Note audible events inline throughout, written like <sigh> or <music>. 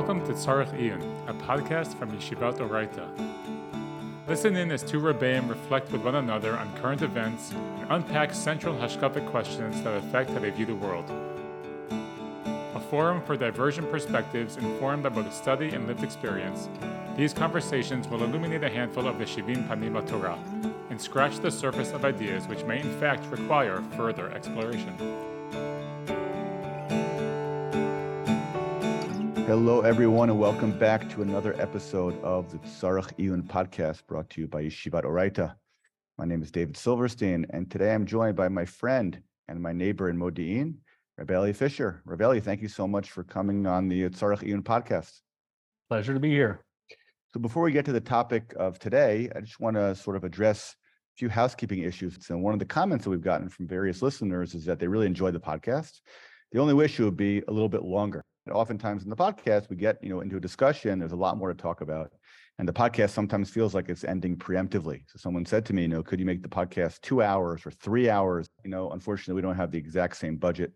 Welcome to Tzarech Iyun, a podcast from Yeshivat Orayta. Listen in as two Rebbeim reflect with one another on current events and unpack central hashkafic questions that affect how they view the world. A forum for divergent perspectives informed by both study and lived experience, these conversations will illuminate a handful of the Shivim Panim Torah and scratch the surface of ideas which may in fact require further exploration. Hello, everyone, and welcome back to another episode of the Tzarech Iyun podcast brought to you by Yeshivat Orayta. My name is David Silverstein, and today I'm joined by my friend and my neighbor in Modi'in, Rabbi Fischer. Rabbi, thank you so much for coming on the Tzarech Iyun podcast. Pleasure to be here. So before we get to the topic of today, I just want to sort of address a few housekeeping issues. And one of the comments that we've gotten from various listeners is that they really enjoy the podcast. The only issue would be a little bit longer oftentimes in the podcast we get you know into a discussion there's a lot more to talk about. And the podcast sometimes feels like it's ending preemptively. So someone said to me you know could you make the podcast two hours or three hours? You know unfortunately we don't have the exact same budget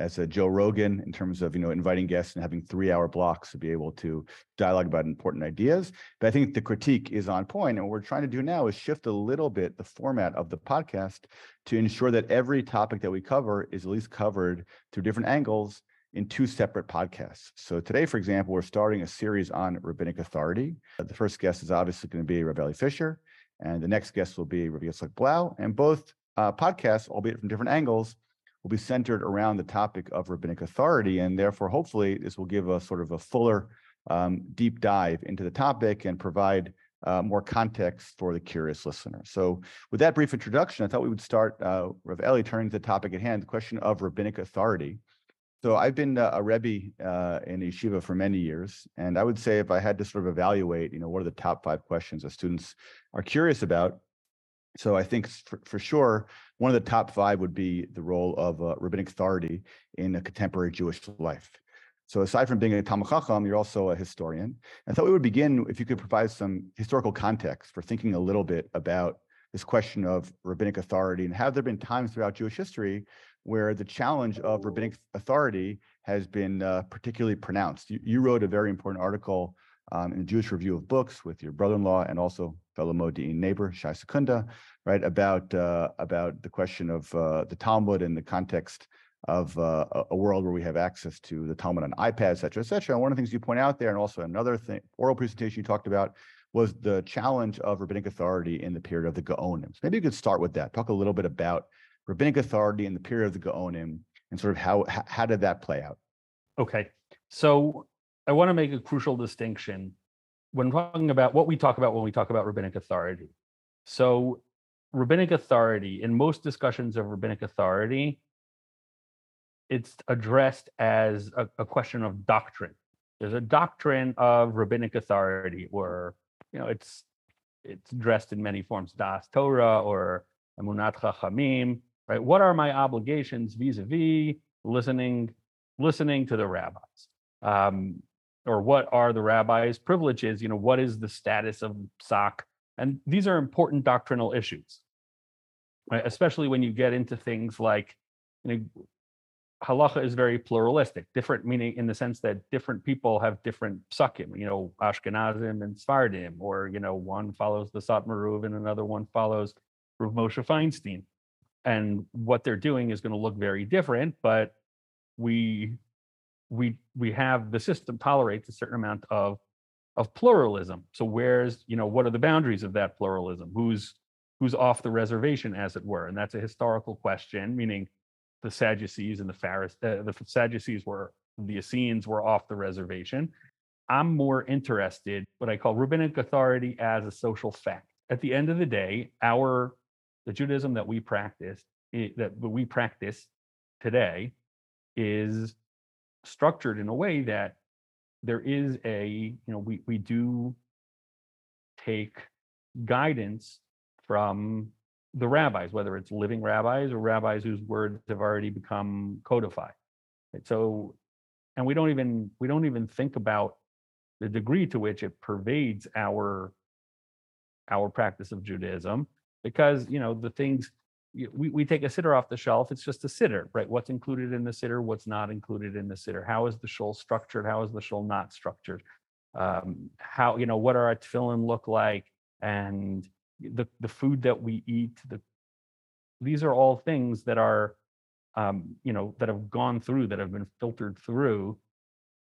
as a joe rogan in terms of you know inviting guests and having three hour blocks to be able to dialogue about important ideas. But i think the critique is on point. And what we're trying to do now is shift a little bit the format of the podcast to ensure that every topic that we cover is at least covered through different angles in two separate podcasts. So today, for example, we're starting a series on rabbinic authority. The first guest is obviously going to be Rabbi Fischer, and the next guest will be Rabbi Yitzhak Blau. And both uh, podcasts, albeit from different angles, will be centered around the topic of rabbinic authority. And therefore, hopefully, this will give a sort of a fuller, um, deep dive into the topic and provide uh, more context for the curious listener. So, with that brief introduction, I thought we would start, uh, Rav Elli, turning to the topic at hand, the question of rabbinic authority. So I've been a Rebbe uh, in yeshiva for many years, and I would say if I had to sort of evaluate, you know, what are the top five questions that students are curious about. So I think for, for sure, one of the top five would be the role of uh, rabbinic authority in a contemporary Jewish life. So aside from being a Talmud Chacham, you're also a historian. I thought we would begin if you could provide some historical context for thinking a little bit about this question of rabbinic authority and have there been times throughout Jewish history where the challenge of rabbinic authority has been uh, particularly pronounced. You, you, wrote a very important article um, in the Jewish Review of Books with your brother-in-law and also fellow Modi'in neighbor Shai Secunda, right about uh, about the question of uh, the Talmud in the context of uh, a world where we have access to the Talmud on iPad, et cetera, et cetera. And one of the things you point out there, and also another thing, oral presentation you talked about, was the challenge of rabbinic authority in the period of the Gaonim. So maybe you could start with that. Talk a little bit about rabbinic authority in the period of the Gaonim and sort of how how did that play out? Okay, so I want to make a crucial distinction when talking about what we talk about when we talk about rabbinic authority. So rabbinic authority in most discussions of rabbinic authority it's addressed as a, a question of doctrine there's a doctrine of rabbinic authority or you know it's it's dressed in many forms das torah or emunat chachamim right? What are my obligations vis-a-vis listening, listening to the rabbis? Um, or what are the rabbis' privileges? You know, what is the status of psak? And these are important doctrinal issues, right? Especially when you get into things like, you know, halacha is very pluralistic, different meaning in the sense that different people have different psakim, you know, Ashkenazim and Sfardim, or, you know, one follows the Satmar Rav and another one follows Rav Moshe Feinstein and what they're doing is going to look very different but we we we have the system tolerates a certain amount of of pluralism. So where's you know what are the boundaries of that pluralism? Who's who's off the reservation as it were? And that's a historical question meaning the sadducees and the pharisees uh, the sadducees were the essenes were off the reservation. I'm more interested what i call rabbinic authority as a social fact. At the end of the day our the Judaism that we practice eh, that we practice today is structured in a way that there is a you know we we do take guidance from the rabbis whether it's living rabbis or rabbis whose words have already become codified. So and we don't even we don't even think about the degree to which it pervades our our practice of judaism because you know the things we, we take a siddur off the shelf, it's just a siddur, right? What's included in the siddur, what's not included in the siddur? How is the shul structured? How is the shul not structured? Um, how, you know, what are our tefillin look like? And the, the food that we eat, the, these are all things that are, um, you know, that have gone through, that have been filtered through,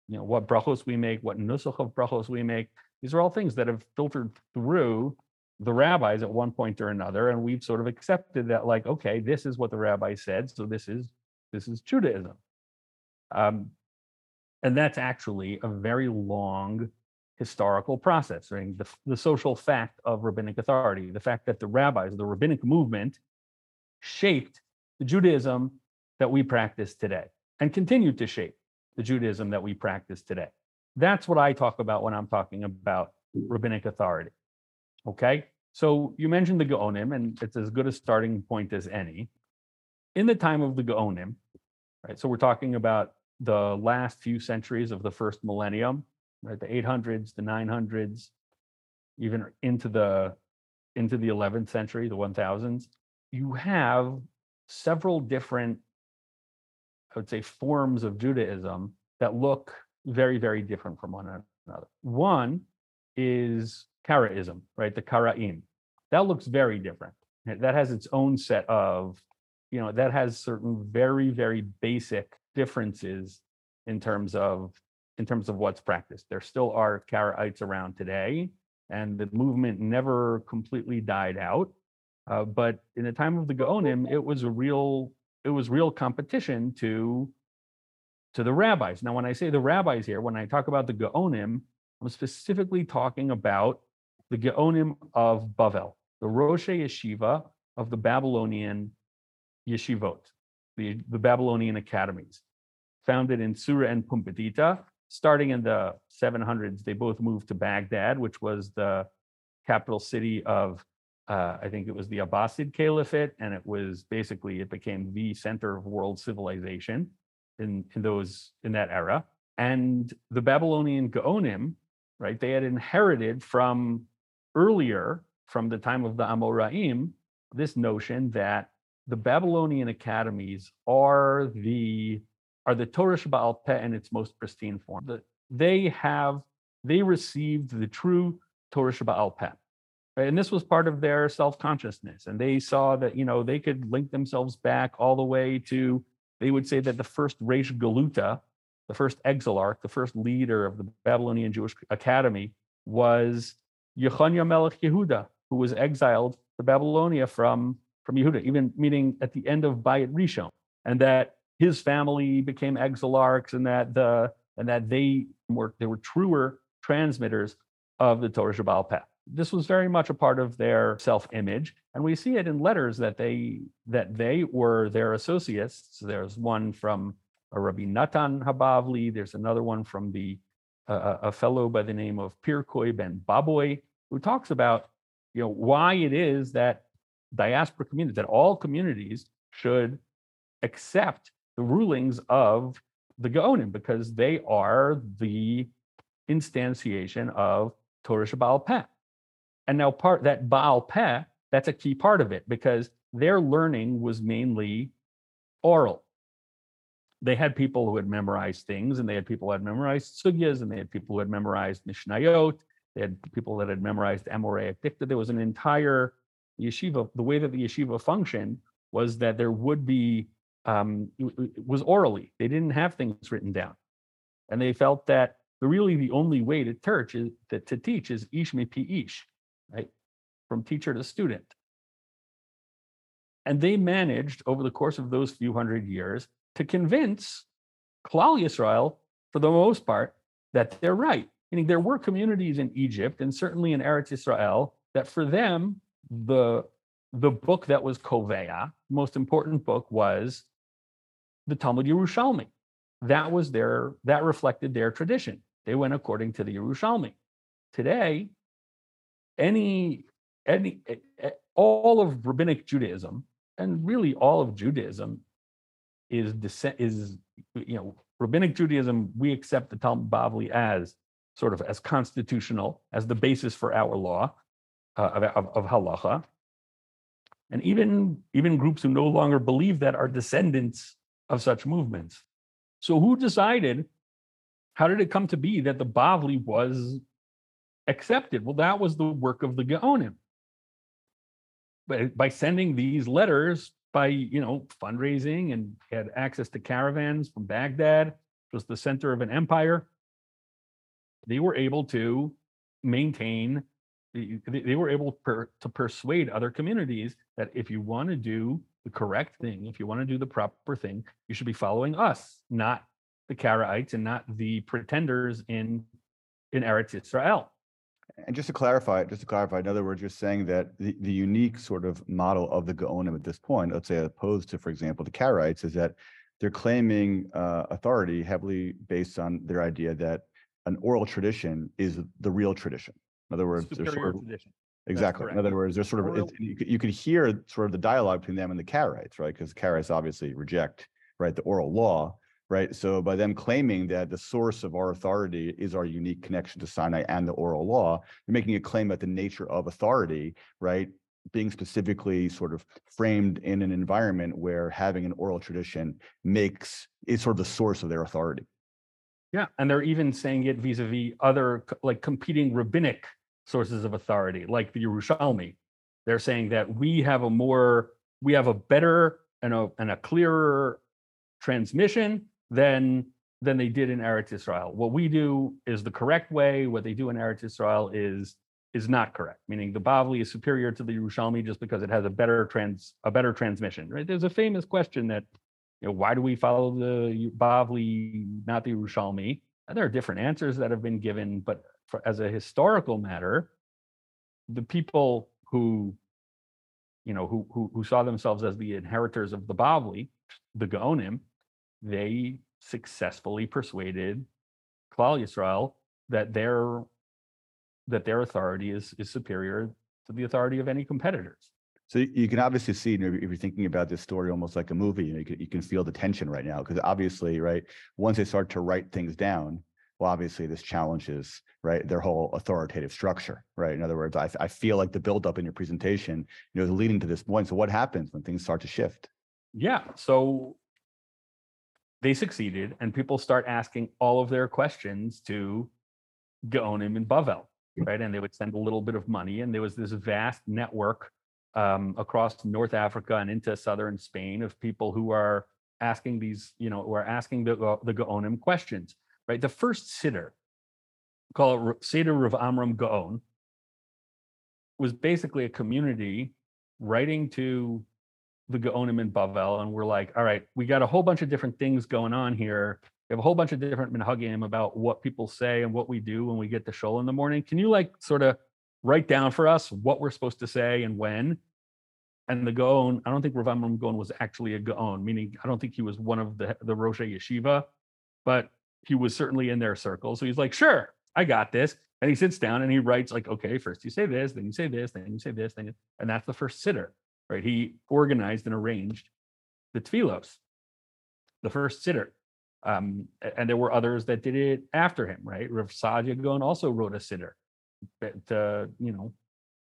you know, what brachos we make, what nusach of brachos we make. These are all things that have filtered through the rabbis at one point or another, and we've sort of accepted that, like, okay, this is what the rabbi said, so this is this is Judaism. Um, and that's actually a very long historical process. Right? The, the social fact of rabbinic authority, the fact that the rabbis, the rabbinic movement, shaped the Judaism that we practice today and continue to shape the Judaism that we practice today. That's what I talk about when I'm talking about rabbinic authority. Okay. So you mentioned the Gaonim, and it's as good a starting point as any. In the time of the Gaonim, right? So we're talking about the last few centuries of the first millennium, right? The 800s, the 900s, even into the into the 11th century, the 1000s. You have several different, I would say, forms of Judaism that look very, very different from one another. One is Karaism, right? The Karaim. That looks very different. That has its own set of, you know, that has certain very, very basic differences in terms of in terms of what's practiced. There still are Karaites around today, and the movement never completely died out. Uh, but in the time of the Gaonim, it was a real it was real competition to to the rabbis. Now, when I say the rabbis here, when I talk about the Gaonim, I'm specifically talking about the Geonim of Bavel, the Rosh Yeshiva of the Babylonian yeshivot, the, the Babylonian academies, founded in Sura and Pumbedita. Starting in the 700s, they both moved to Baghdad, which was the capital city of, uh, I think it was the Abbasid Caliphate, and it was basically it became the center of world civilization in in those in that era. And the Babylonian Gaonim, right? They had inherited from earlier, from the time of the Amoraim, this notion that the Babylonian academies are the are the Torah Sheba'al Peh in its most pristine form. The, they have they received the true Torah Sheba'al Peh. Right? And this was part of their self-consciousness. And they saw that, you know, they could link themselves back all the way to, they would say that the first Reish Galuta, the first exilarch, the first leader of the Babylonian Jewish Academy was Yechoniah Melech Yehuda, who was exiled to Babylonia from, from Yehuda, even meaning at the end of Bayit Rishon, and that his family became exilarchs and that the and that they were they were truer transmitters of the Torah Sheba'al Peh. This was very much a part of their self-image, and we see it in letters that they that they were their associates. So there's one from a Rabbi Natan Habavli. There's another one from the uh, a fellow by the name of Pirkoi Ben Baboy, who talks about you know why it is that diaspora communities, that all communities should accept the rulings of the Gaonim because they are the instantiation of Torah Sheba'al Peh. And now part that Baal Peh, that's a key part of it because their learning was mainly oral. They had people who had memorized things, and they had people who had memorized sugyas, and they had people who had memorized Mishnayot. They had people that had memorized Amoraic dicta. There was an entire yeshiva. The way that the yeshiva functioned was that there would be um, it was orally. They didn't have things written down, and they felt that the really the only way to teach is to teach is ish mipi ish, right, from teacher to student. And they managed over the course of those few hundred years to convince Klal Yisrael, for the most part, that they're right. Meaning there were communities in Egypt and certainly in Eretz Israel that for them the the book that was Kovea, most important book was the Talmud Yerushalmi. That was their, that reflected their tradition. They went according to the Yerushalmi. Today, any, any, all of rabbinic Judaism, and really all of Judaism, is is you know rabbinic Judaism. We accept the Talmud Bavli as sort of as constitutional, as the basis for our law uh, of, of, of halacha. and even even groups who no longer believe that are descendants of such movements. So who decided? How did it come to be that the Bavli was accepted? Well, that was the work of the Gaonim. By sending these letters, by you know fundraising and had access to caravans from Baghdad, which was the center of an empire, they were able to maintain they, were able per, to persuade other communities that if you want to do the correct thing, if you want to do the proper thing, you should be following us, not the Karaites and not the pretenders in in Eretz Israel. And just to clarify, just to clarify, in other words, you're saying that the, the unique sort of model of the Gaonim at this point, let's say opposed to, for example, the Karaites, is that they're claiming uh, authority heavily based on their idea that an oral tradition is the real tradition. In other words, Superior sort of, tradition. exactly. In other words, there's sort of you, could, you could hear sort of the dialogue between them and the Karaites, right? Because Karaites obviously reject right the oral law, right? So by them claiming that the source of our authority is our unique connection to Sinai and the oral law, they're making a claim that the nature of authority, right? Being specifically sort of framed in an environment where having an oral tradition makes is sort of the source of their authority. Yeah, and they're even saying it vis-a-vis other like competing rabbinic sources of authority, like the Yerushalmi. They're saying that we have a more, we have a better and a and a clearer transmission than than they did in Eretz Israel. What we do is the correct way. What they do in Eretz Israel is is not correct. Meaning the Bavli is superior to the Yerushalmi just because it has a better trans a better transmission. Right? There's a famous question that you know, why do we follow the Bavli, not the Yerushalmi? And there are different answers that have been given, but for, as a historical matter, the people who, you know, who, who who saw themselves as the inheritors of the Bavli, the Gaonim, they successfully persuaded Klal Yisrael that their that their authority is is superior to the authority of any competitors. So you can obviously see, you know, if you're thinking about this story almost like a movie, you know, you can, you can feel the tension right now because obviously, right, once they start to write things down, well, obviously this challenges, right, their whole authoritative structure, right? In other words, I, I feel like the buildup in your presentation, you know, is leading to this point. So what happens when things start to shift? Yeah. So they succeeded, and people start asking all of their questions to Gaonim and Bavel, right? And they would send a little bit of money, and there was this vast network um, across North Africa and into southern Spain of people who are asking these, you know, who are asking the the Gaonim questions, right? The first siddur, call it Ra- Seder Rav Amram Gaon, was basically a community writing to the Gaonim in Bavel, and we're like, all right, we got a whole bunch of different things going on here. We have a whole bunch of different minhagim about what people say and what we do when we get to shul in the morning. Can you like sort of write down for us what we're supposed to say and when? And the Gaon, I don't think Rav Amram Gaon was actually a Gaon, meaning I don't think he was one of the the Rosh Yeshiva, but he was certainly in their circle. So he's like, sure, I got this. And he sits down and he writes like, okay, first you say this, then you say this, then you say this, then you, and that's the first siddur right? He organized and arranged the tefillos, the first siddur. Um, and there were others that did it after him, right? Rav Saadia Gaon also wrote a siddur, but, uh, you know,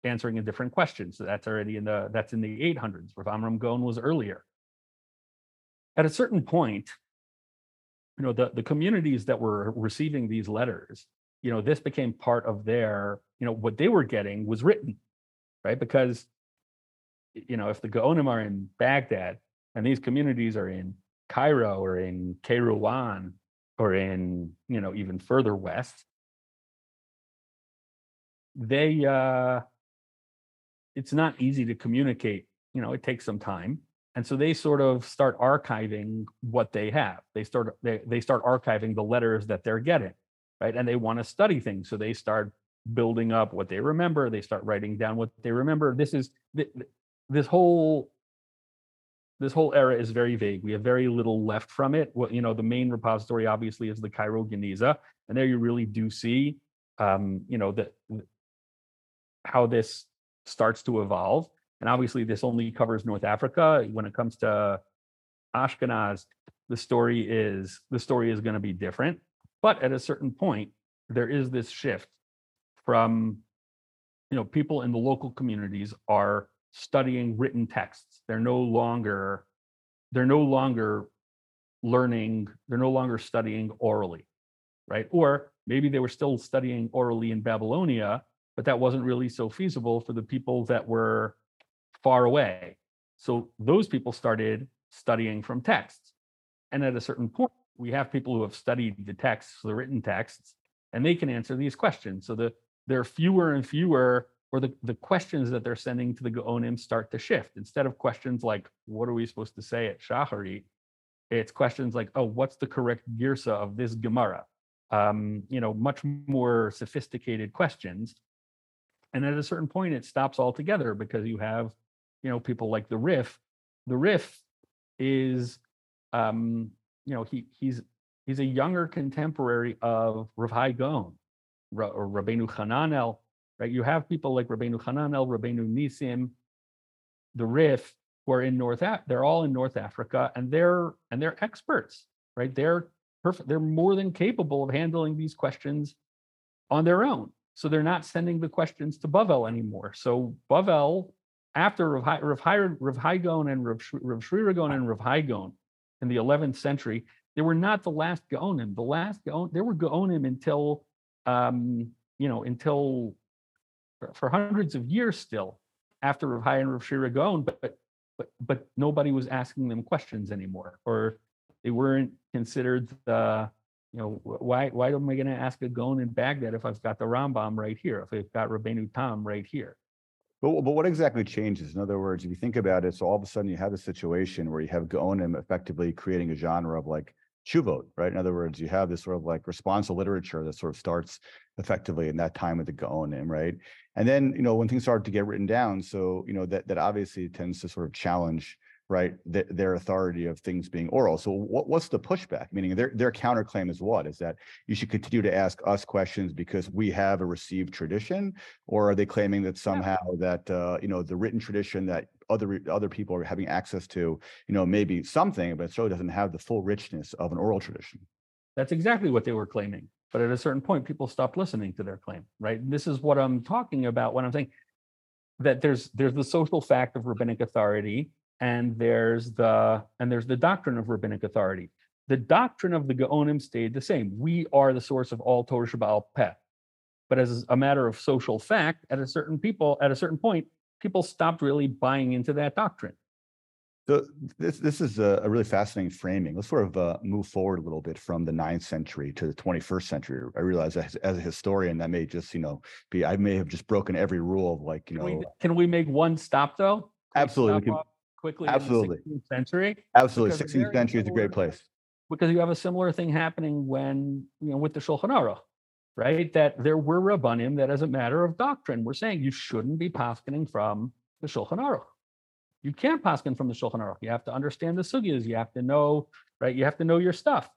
answering a different question. So that's already in the that's in the 800s. Rav Amram Gaon was earlier. At a certain point, you know, the the communities that were receiving these letters, you know, this became part of their, you know, what they were getting was written, right? Because you know, if the Gaonim are in Baghdad and these communities are in Cairo or in Kairouan or in, you know, even further west, they uh it's not easy to communicate, you know, it takes some time. And so they sort of start archiving what they have. They start they, they start archiving the letters that they're getting, right? And they want to study things. So they start building up what they remember. They start writing down what they remember. This is this whole this whole era is very vague. We have very little left from it. What you know, the main repository obviously is the Cairo Geniza, and there you really do see, um, you know, that how this starts to evolve. And obviously, this only covers North Africa. When it comes to Ashkenaz, the story is the story is going to be different. But at a certain point, there is this shift from, you know, people in the local communities are studying written texts. They're no longer they're no longer learning, they're no longer studying orally, right? Or maybe they were still studying orally in Babylonia, but that wasn't really so feasible for the people that were far away. So those people started studying from texts. And at a certain point, we have people who have studied the texts, the written texts, and they can answer these questions. So the, there are fewer and fewer, or the, the questions that they're sending to the Gaonim start to shift. Instead of questions like, what are we supposed to say at Shacharit? It's questions like, oh, what's the correct girsa of this Gemara? Um, you know, much more sophisticated questions. And at a certain point, it stops altogether because you have, you know, people like the Rif. The Rif is, um, you know, he he's he's a younger contemporary of Rav Hai or Rabbeinu Hananel, right? You have people like Rabbeinu Hananel, Rabbeinu Nisim, the Rif, who are in North, they're all in North Africa, and they're and they're experts, right? They're perfect. They're more than capable of handling these questions on their own. So they're not sending the questions to Bavel anymore. So Bavel, after Rav, Rav, Rav Hai Gaon and Rav, Rav Shri and Rav Hai Gaon in the 11th century, they were not the last Gaonim. The last Gaon, there were Gaonim until, um, you know, until for, for, hundreds of years still after Rav Hai and Rav Shri Gaon, but but but nobody was asking them questions anymore, or they weren't considered the you know why why am I going to ask a Gaon in Baghdad if I've got the Rambam right here, if I've got Rabbeinu Tam right here? But, but what exactly changes? In other words, if you think about it, so all of a sudden you have a situation where you have Gaonim effectively creating a genre of like Chuvot, right? In other words, you have this sort of like responsive literature that sort of starts effectively in that time of the Gaonim, right? And then, you know, when things start to get written down, so, you know, that, that obviously tends to sort of challenge, right, th- their authority of things being oral. So what, what's the pushback? Meaning their, their counterclaim is what? Is that you should continue to ask us questions because we have a received tradition? Or are they claiming that somehow yeah. that, uh, you know, the written tradition that other other people are having access to, you know, maybe something, but so doesn't have the full richness of an oral tradition. That's exactly what they were claiming. But at a certain point, people stopped listening to their claim, right? And this is what I'm talking about when I'm saying that there's there's the social fact of rabbinic authority, and there's the and there's the doctrine of rabbinic authority. The doctrine of the Gaonim stayed the same. We are the source of all Torah Sheba'al Peh. But as a matter of social fact, at a certain people, at a certain point, people stopped really buying into that doctrine. So this this is a, a really fascinating framing. Let's sort of uh, move forward a little bit from the ninth century to the 21st century. I realize as, as, a historian, that may just you know be I may have just broken every rule of like you can know. We, can we make one stop though? Can absolutely. Can, quickly. Absolutely. 16th century. Absolutely. 16th century is a great place. Because you have a similar thing happening when you know with the Shulchan Aruch right? That there were rabbanim that, as a matter of doctrine, were saying you shouldn't be paskening from the Shulchan Aruch. You can't paskin from the Shulchan Aruch. You have to understand the sugyas. You have to know, right? You have to know your stuff.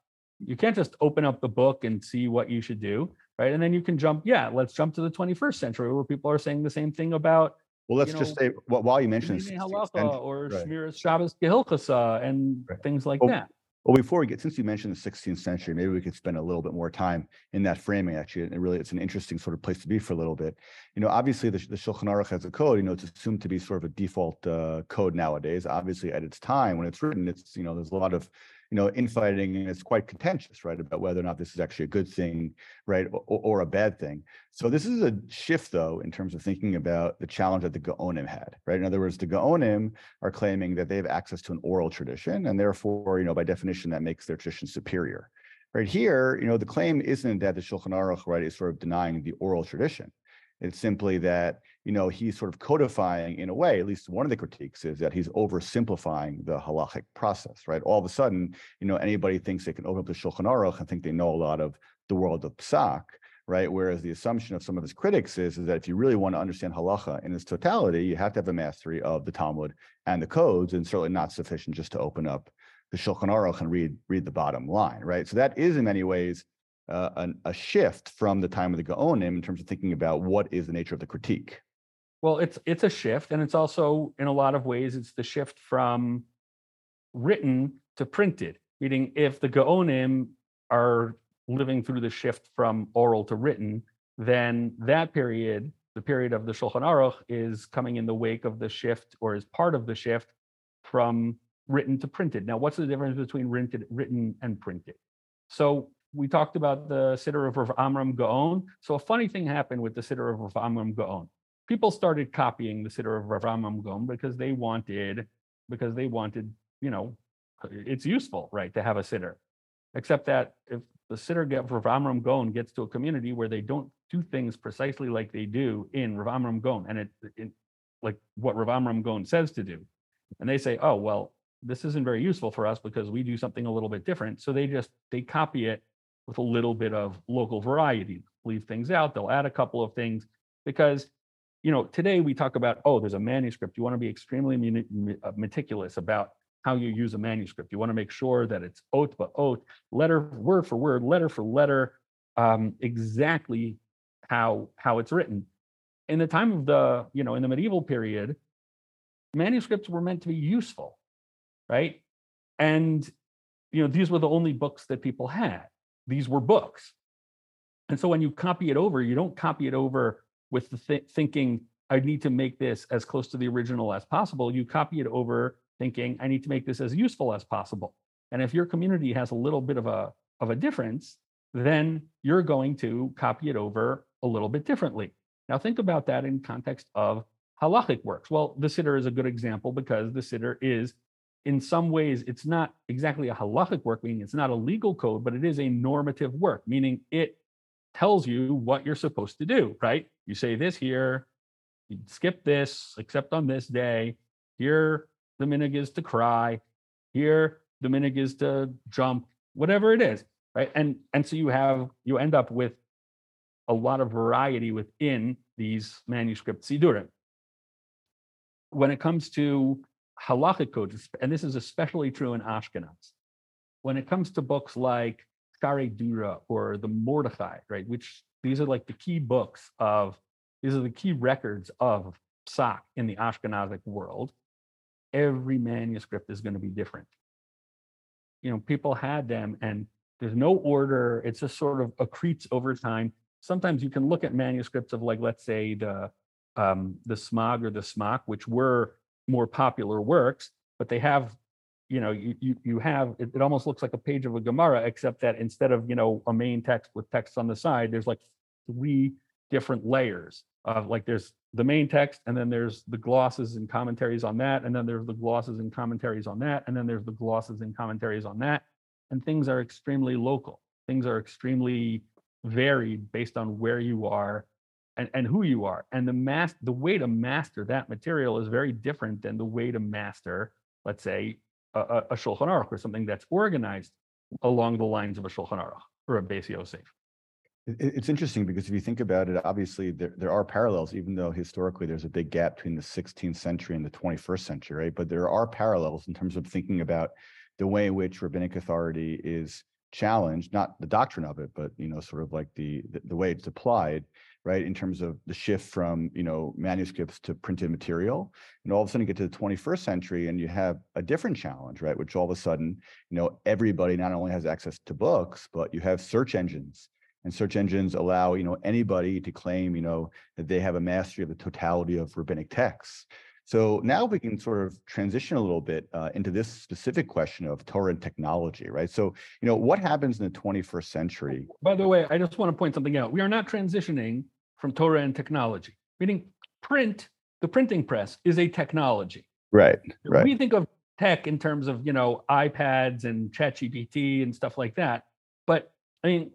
You can't just open up the book and see what you should do, right? And then you can jump. Yeah, let's jump to the 21st century where people are saying the same thing about. Well, let's just know, say well, while you mentioned halacha or right. Shmiras Shabbos Kehilchasa and right. things like well, that. Well, before we get, since you mentioned the 16th century, maybe we could spend a little bit more time in that framing. Actually, and really, it's an interesting sort of place to be for a little bit. You know, obviously, the, the Shulchan Aruch has a code. You know, it's assumed to be sort of a default uh, code nowadays. Obviously, at its time when it's written, it's you know, there's a lot of you know, infighting, and it's quite contentious, right, about whether or not this is actually a good thing, right, or, or, a bad thing. So this is a shift, though, in terms of thinking about the challenge that the Gaonim had, right? In other words, the Gaonim are claiming that they have access to an oral tradition, and therefore, you know, by definition, that makes their tradition superior. Right here, you know, the claim isn't that the Shulchan Aruch, right, is sort of denying the oral tradition. It's simply that, you know, he's sort of codifying in a way, at least one of the critiques is that he's oversimplifying the halachic process, right? All of a sudden, you know, anybody thinks they can open up the Shulchan Aruch and think they know a lot of the world of Psak, right? Whereas the assumption of some of his critics is, is that if you really want to understand halacha in its totality, you have to have a mastery of the Talmud and the codes, and certainly not sufficient just to open up the Shulchan Aruch and read read the bottom line, right? So that is in many ways uh, an, a shift from the time of the Gaonim in terms of thinking about what is the nature of the critique. Well, it's it's a shift, and it's also in a lot of ways it's the shift from written to printed. Meaning, if the Gaonim are living through the shift from oral to written, then that period, the period of the Shulchan Aruch is coming in the wake of the shift or is part of the shift from written to printed. Now, what's the difference between written, written and printed? So we talked about the Siddur of Rav Amram Gaon. So a funny thing happened with the Siddur of Rav Amram Gaon. People started copying the Siddur of Rav Gaon because they wanted, because they wanted, you know, uh, it's useful, right, to have a Siddur. Except that if the Siddur get Rav Amram Gaon gets to a community where they don't do things precisely like they do in Rav Amram Gaon, and it, it like what Rav Amram Gaon says to do, and they say, oh well, this isn't very useful for us because we do something a little bit different. So they just they copy it with a little bit of local variety, leave things out. They'll add a couple of things because you know today we talk about oh there's a manuscript. You want to be extremely uh, meticulous about how you use a manuscript. You want to make sure that it's oath by oath, letter word for word, letter for letter, um, exactly how how it's written. In the time of the you know in the medieval period, manuscripts were meant to be useful, right? And you know these were the only books that people had. These were books, and so when you copy it over, you don't copy it over with the th- thinking I need to make this as close to the original as possible. You copy it over thinking I need to make this as useful as possible. And if your community has a little bit of a of a difference, then you're going to copy it over a little bit differently. Now think about that in context of halachic works. Well, the siddur is a good example because the siddur is in some ways it's not exactly a halachic work meaning it's not a legal code but it is a normative work meaning it tells you what you're supposed to do right you say this here you skip this except on this day here the minhag is to cry. Here, the minhag is to jump, whatever it is, right? And and so you have you end up with a lot of variety within these manuscript siddurim. When it comes to halachic codes, and this is especially true in Ashkenaz, when it comes to books like Sha'arei Dura or the Mordechai, right, which these are like the key books of, these are the key records of Psak in the Ashkenazic world every manuscript is going to be different. You know, people had them and there's no order. It's just sort of accretes over time. Sometimes you can look at manuscripts of like, let's say the um, the Smag or the Smak, which were more popular works, but they have, you know, you you, you have it, it almost looks like a page of a Gemara, except that instead of you know a main text with text on the side, there's like three different layers of like there's the main text and then there's the glosses and commentaries on that and then there's the glosses and commentaries on that and then there's the glosses and commentaries on that and things are extremely local. Things are extremely varied based on where you are and, and who you are. And the mass the way to master that material is very different than the way to master let's say a, a, shulchan aruch or something that's organized along the lines of a shulchan aruch or a beis yosef it's interesting because if you think about it, obviously there, there are parallels, even though historically there's a big gap between the 16th century and the 21st century, right? But there are parallels in terms of thinking about the way in which rabbinic authority is challenged, not the doctrine of it, but you know, sort of like the, the, the way it's applied, right? In terms of the shift from you know manuscripts to printed material, and all of a sudden you get to the 21st century and you have a different challenge, right? Which all of a sudden, you know, everybody not only has access to books, but you have search engines and search engines allow you know anybody to claim you know that they have a mastery of the totality of rabbinic texts so now we can sort of transition a little bit uh, into this specific question of torah and technology right so you know what happens in the 21st century by the way i just want to point something out we are not transitioning from torah and technology meaning print the printing press is a technology right right we think of tech in terms of you know ipads and chat gpt and stuff like that but i mean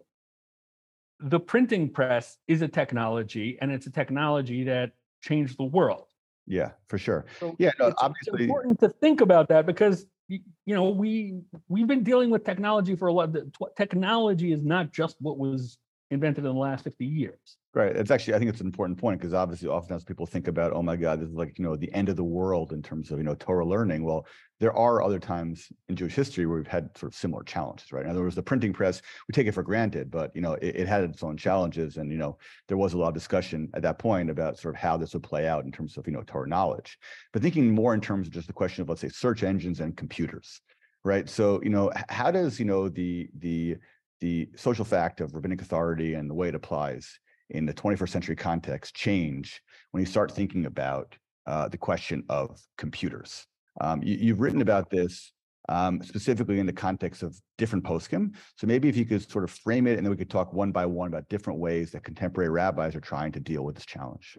the printing press is a technology and it's a technology that changed the world. Yeah, for sure. So yeah, no, it's, obviously it's important to think about that because you know we we've been dealing with technology for a lot. Technology is not just what was invented in the last 50 years. Right. It's actually, I think it's an important point because obviously oftentimes people think about, oh my God, this is like, you know, the end of the world in terms of, you know, Torah learning. Well, there are other times in Jewish history where we've had sort of similar challenges, right? In other words, the printing press, we take it for granted, but, you know, it, it had its own challenges. And, you know, there was a lot of discussion at that point about sort of how this would play out in terms of, you know, Torah knowledge. But thinking more in terms of just the question of, let's say, search engines and computers, right? So, you know, how does, you know, the, the, the social fact of rabbinic authority and the way it applies in the 21st century context change when you start thinking about uh, the question of computers? Um, you, have written about this um, specifically in the context of different poskim. So maybe if you could sort of frame it and then we could talk one by one about different ways that contemporary rabbis are trying to deal with this challenge.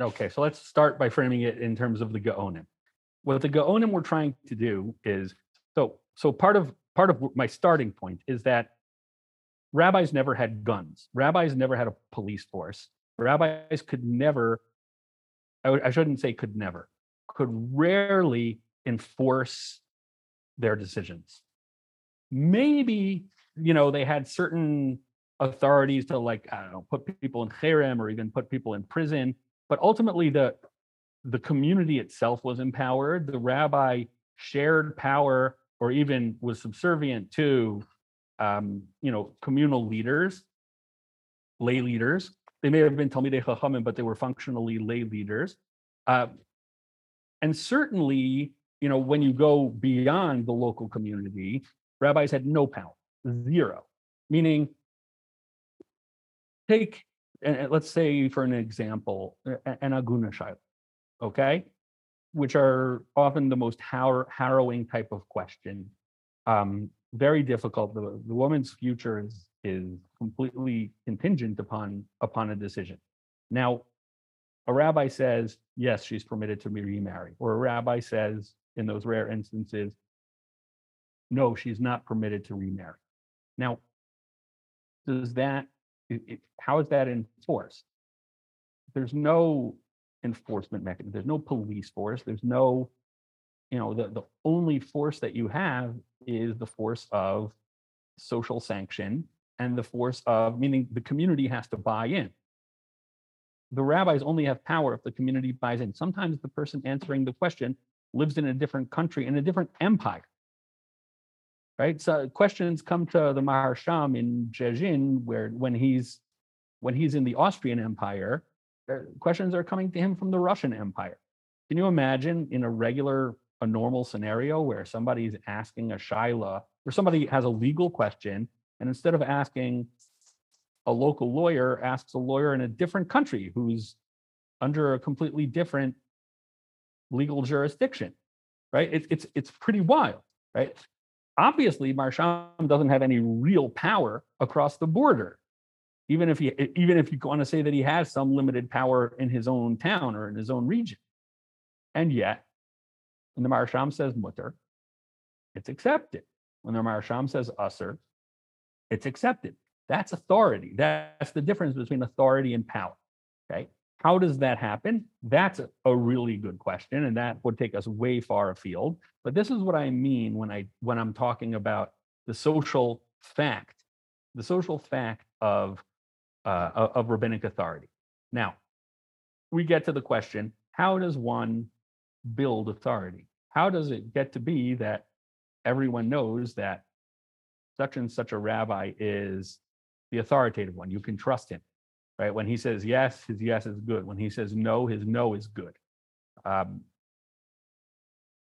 Okay, so let's start by framing it in terms of the Gaonim. What the Gaonim were trying to do is so so part of part of my starting point is that rabbis never had guns. Rabbis never had a police force. Rabbis could never, I, I shouldn't say could never, could rarely enforce their decisions. Maybe, you know, they had certain authorities to like, I don't know, put people in cherem or even put people in prison. But ultimately the the community itself was empowered. The rabbi shared power or even was subservient to um, you know, communal leaders, lay leaders. They may have been Talmidei Chachamim, but they were functionally lay leaders. Uh, and certainly, you know, when you go beyond the local community, rabbis had no power, zero. Meaning, take, and let's say for an example, an aguna shaila, okay, which are often the most har- harrowing type of question. Um, very difficult. The, the woman's future is is completely contingent upon upon a decision. Now, a rabbi says, yes, she's permitted to remarry, or a rabbi says, in those rare instances, no, she's not permitted to remarry. Now, does that, it, it, how is that enforced? There's no enforcement mechanism. There's no police force. There's no, you know, the, the only force that you have is the force of social sanction and the force of, meaning the community has to buy in. The rabbis only have power if the community buys in. Sometimes the person answering the question lives in a different country, in a different empire. Right? So questions come to the Maharsham in Jejin, where when he's when he's in the Austrian Empire, uh, questions are coming to him from the Russian Empire. Can you imagine in a regular a normal scenario where somebody's asking a shaila, or somebody has a legal question, and instead of asking a local lawyer, asks a lawyer in a different country who's under a completely different legal jurisdiction, right? It's it's it's pretty wild, right? Obviously, Maharsham doesn't have any real power across the border, even if he even if you want to say that he has some limited power in his own town or in his own region, and yet when the Maharsham says mutter, it's accepted. When the Maharsham says usser, it's accepted. That's authority. That's the difference between authority and power. Okay. How does that happen? That's a, a really good question, and that would take us way far afield. But this is what I mean when I when I'm talking about the social fact, the social fact of uh, of rabbinic authority. Now, we get to the question: How does one build authority? How does it get to be that everyone knows that such and such a rabbi is the authoritative one? You can trust him, right? When he says yes, his yes is good. When he says no, his no is good. Um,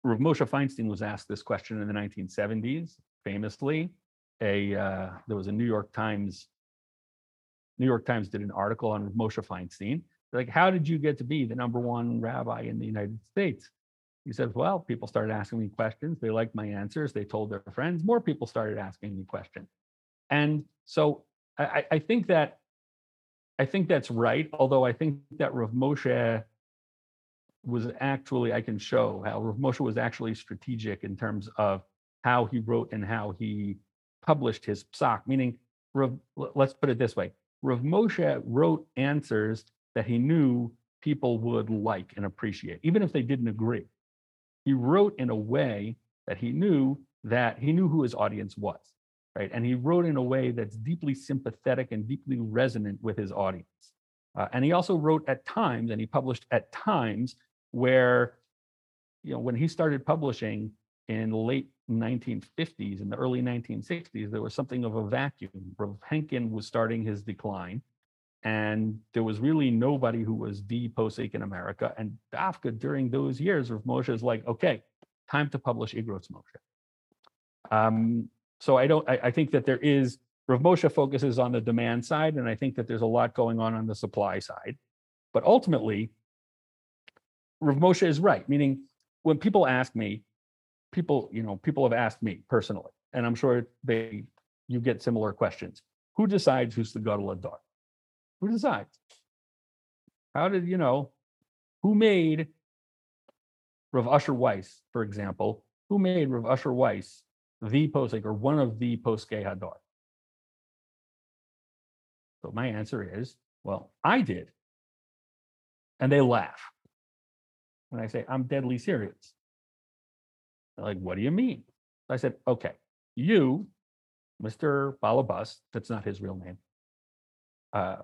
Rav Moshe Feinstein was asked this question in the 1970s, famously. A uh, there was a New York Times. New York Times did an article on Moshe Feinstein, like, how did you get to be the number one rabbi in the United States? He says, well, people started asking me questions. They liked my answers. They told their friends. More people started asking me questions. And so I, I think that I think that's right. Although I think that Rav Moshe was actually, I can show how Rav Moshe was actually strategic in terms of how he wrote and how he published his psak, meaning Rav, let's put it this way. Rav Moshe wrote answers that he knew people would like and appreciate, even if they didn't agree. He wrote in a way that he knew that he knew who his audience was, right? And he wrote in a way that's deeply sympathetic and deeply resonant with his audience. Uh, and he also wrote at times, and he published at times where, you know, when he started publishing in the late 1950s and the early 1960s, there was something of a vacuum. Henkin was starting his decline and there was really nobody who was the posek in America. And Dafka during those years, Rav Moshe is like, okay, time to publish Igros Moshe. Um, so I don't. I, I, think that there is Rav Moshe focuses on the demand side, and I think that there's a lot going on on the supply side. But ultimately, Rav Moshe is right, meaning when people ask me, people, you know, people have asked me personally, and I'm sure they, you get similar questions. Who decides who's the Gadol HaDor? Who decides? How did, you know, who made Rav Usher Weiss, for example, who made Rav Usher Weiss the posek or one of the poskei HaDor? So my answer is, well, I did. And they laugh when I say, I'm deadly serious. They're like, what do you mean? I said, okay, you, Mr. Balabas, that's not his real name, uh,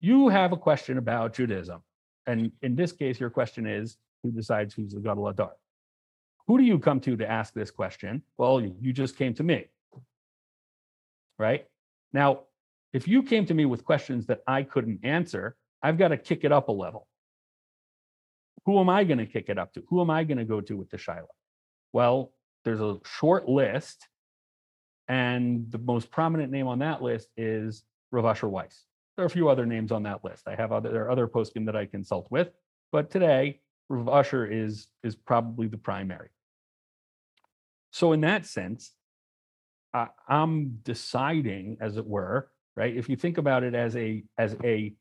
you have a question about Judaism. And in this case, your question is, who decides who's the Gadol HaDor? Who do you come to to ask this question? Well, you just came to me. Right? Now, if you came to me with questions that I couldn't answer, I've got to kick it up a level. Who am I going to kick it up to? Who am I going to go to with the Shiloh? Well, there's a short list, and the most prominent name on that list is Rav Asher Weiss. There are a few other names on that list. I have other there are other poskim that I consult with, but today Usher is is probably the primary. So in that sense, I'm deciding, as it were, right? If you think about it as a as a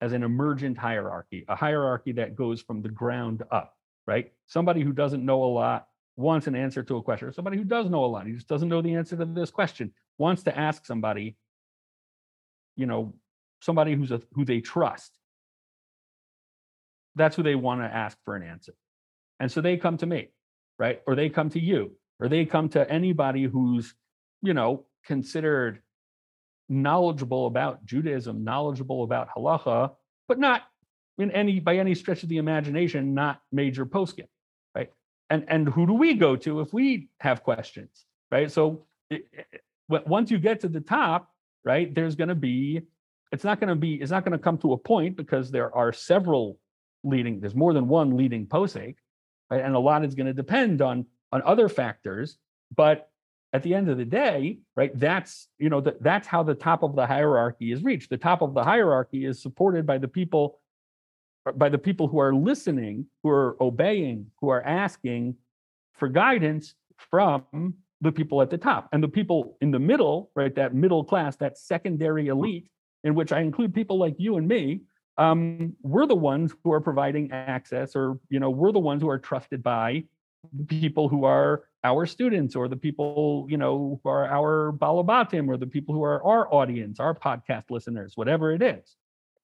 as an emergent hierarchy, a hierarchy that goes from the ground up, right? Somebody who doesn't know a lot wants an answer to a question, somebody who does know a lot, he just doesn't know the answer to this question, wants to ask somebody, you know, somebody who's a who they trust. That's who they want to ask for an answer. And so they come to me, right? Or they come to you, or they come to anybody who's, you know, considered knowledgeable about Judaism, knowledgeable about halacha, but not in any by any stretch of the imagination, not major poskim, right? And and who do we go to if we have questions, right? So it, it, once you get to the top, right, there's going to be it's not going to be it's not going to come to a point because there are several leading there's more than one leading posek right? and a lot is going to depend on on other factors. But at the end of the day right that's you know that that's how the top of the hierarchy is reached. The top of the hierarchy is supported by the people by the people who are listening who are obeying who are asking for guidance from the people at the top. And the people in the middle right that middle class that secondary elite in which I include people like you and me, um, we're the ones who are providing access, or you know, we're the ones who are trusted by people who are our students, or the people you know who are our balabatim, or the people who are our audience, our podcast listeners, whatever it is.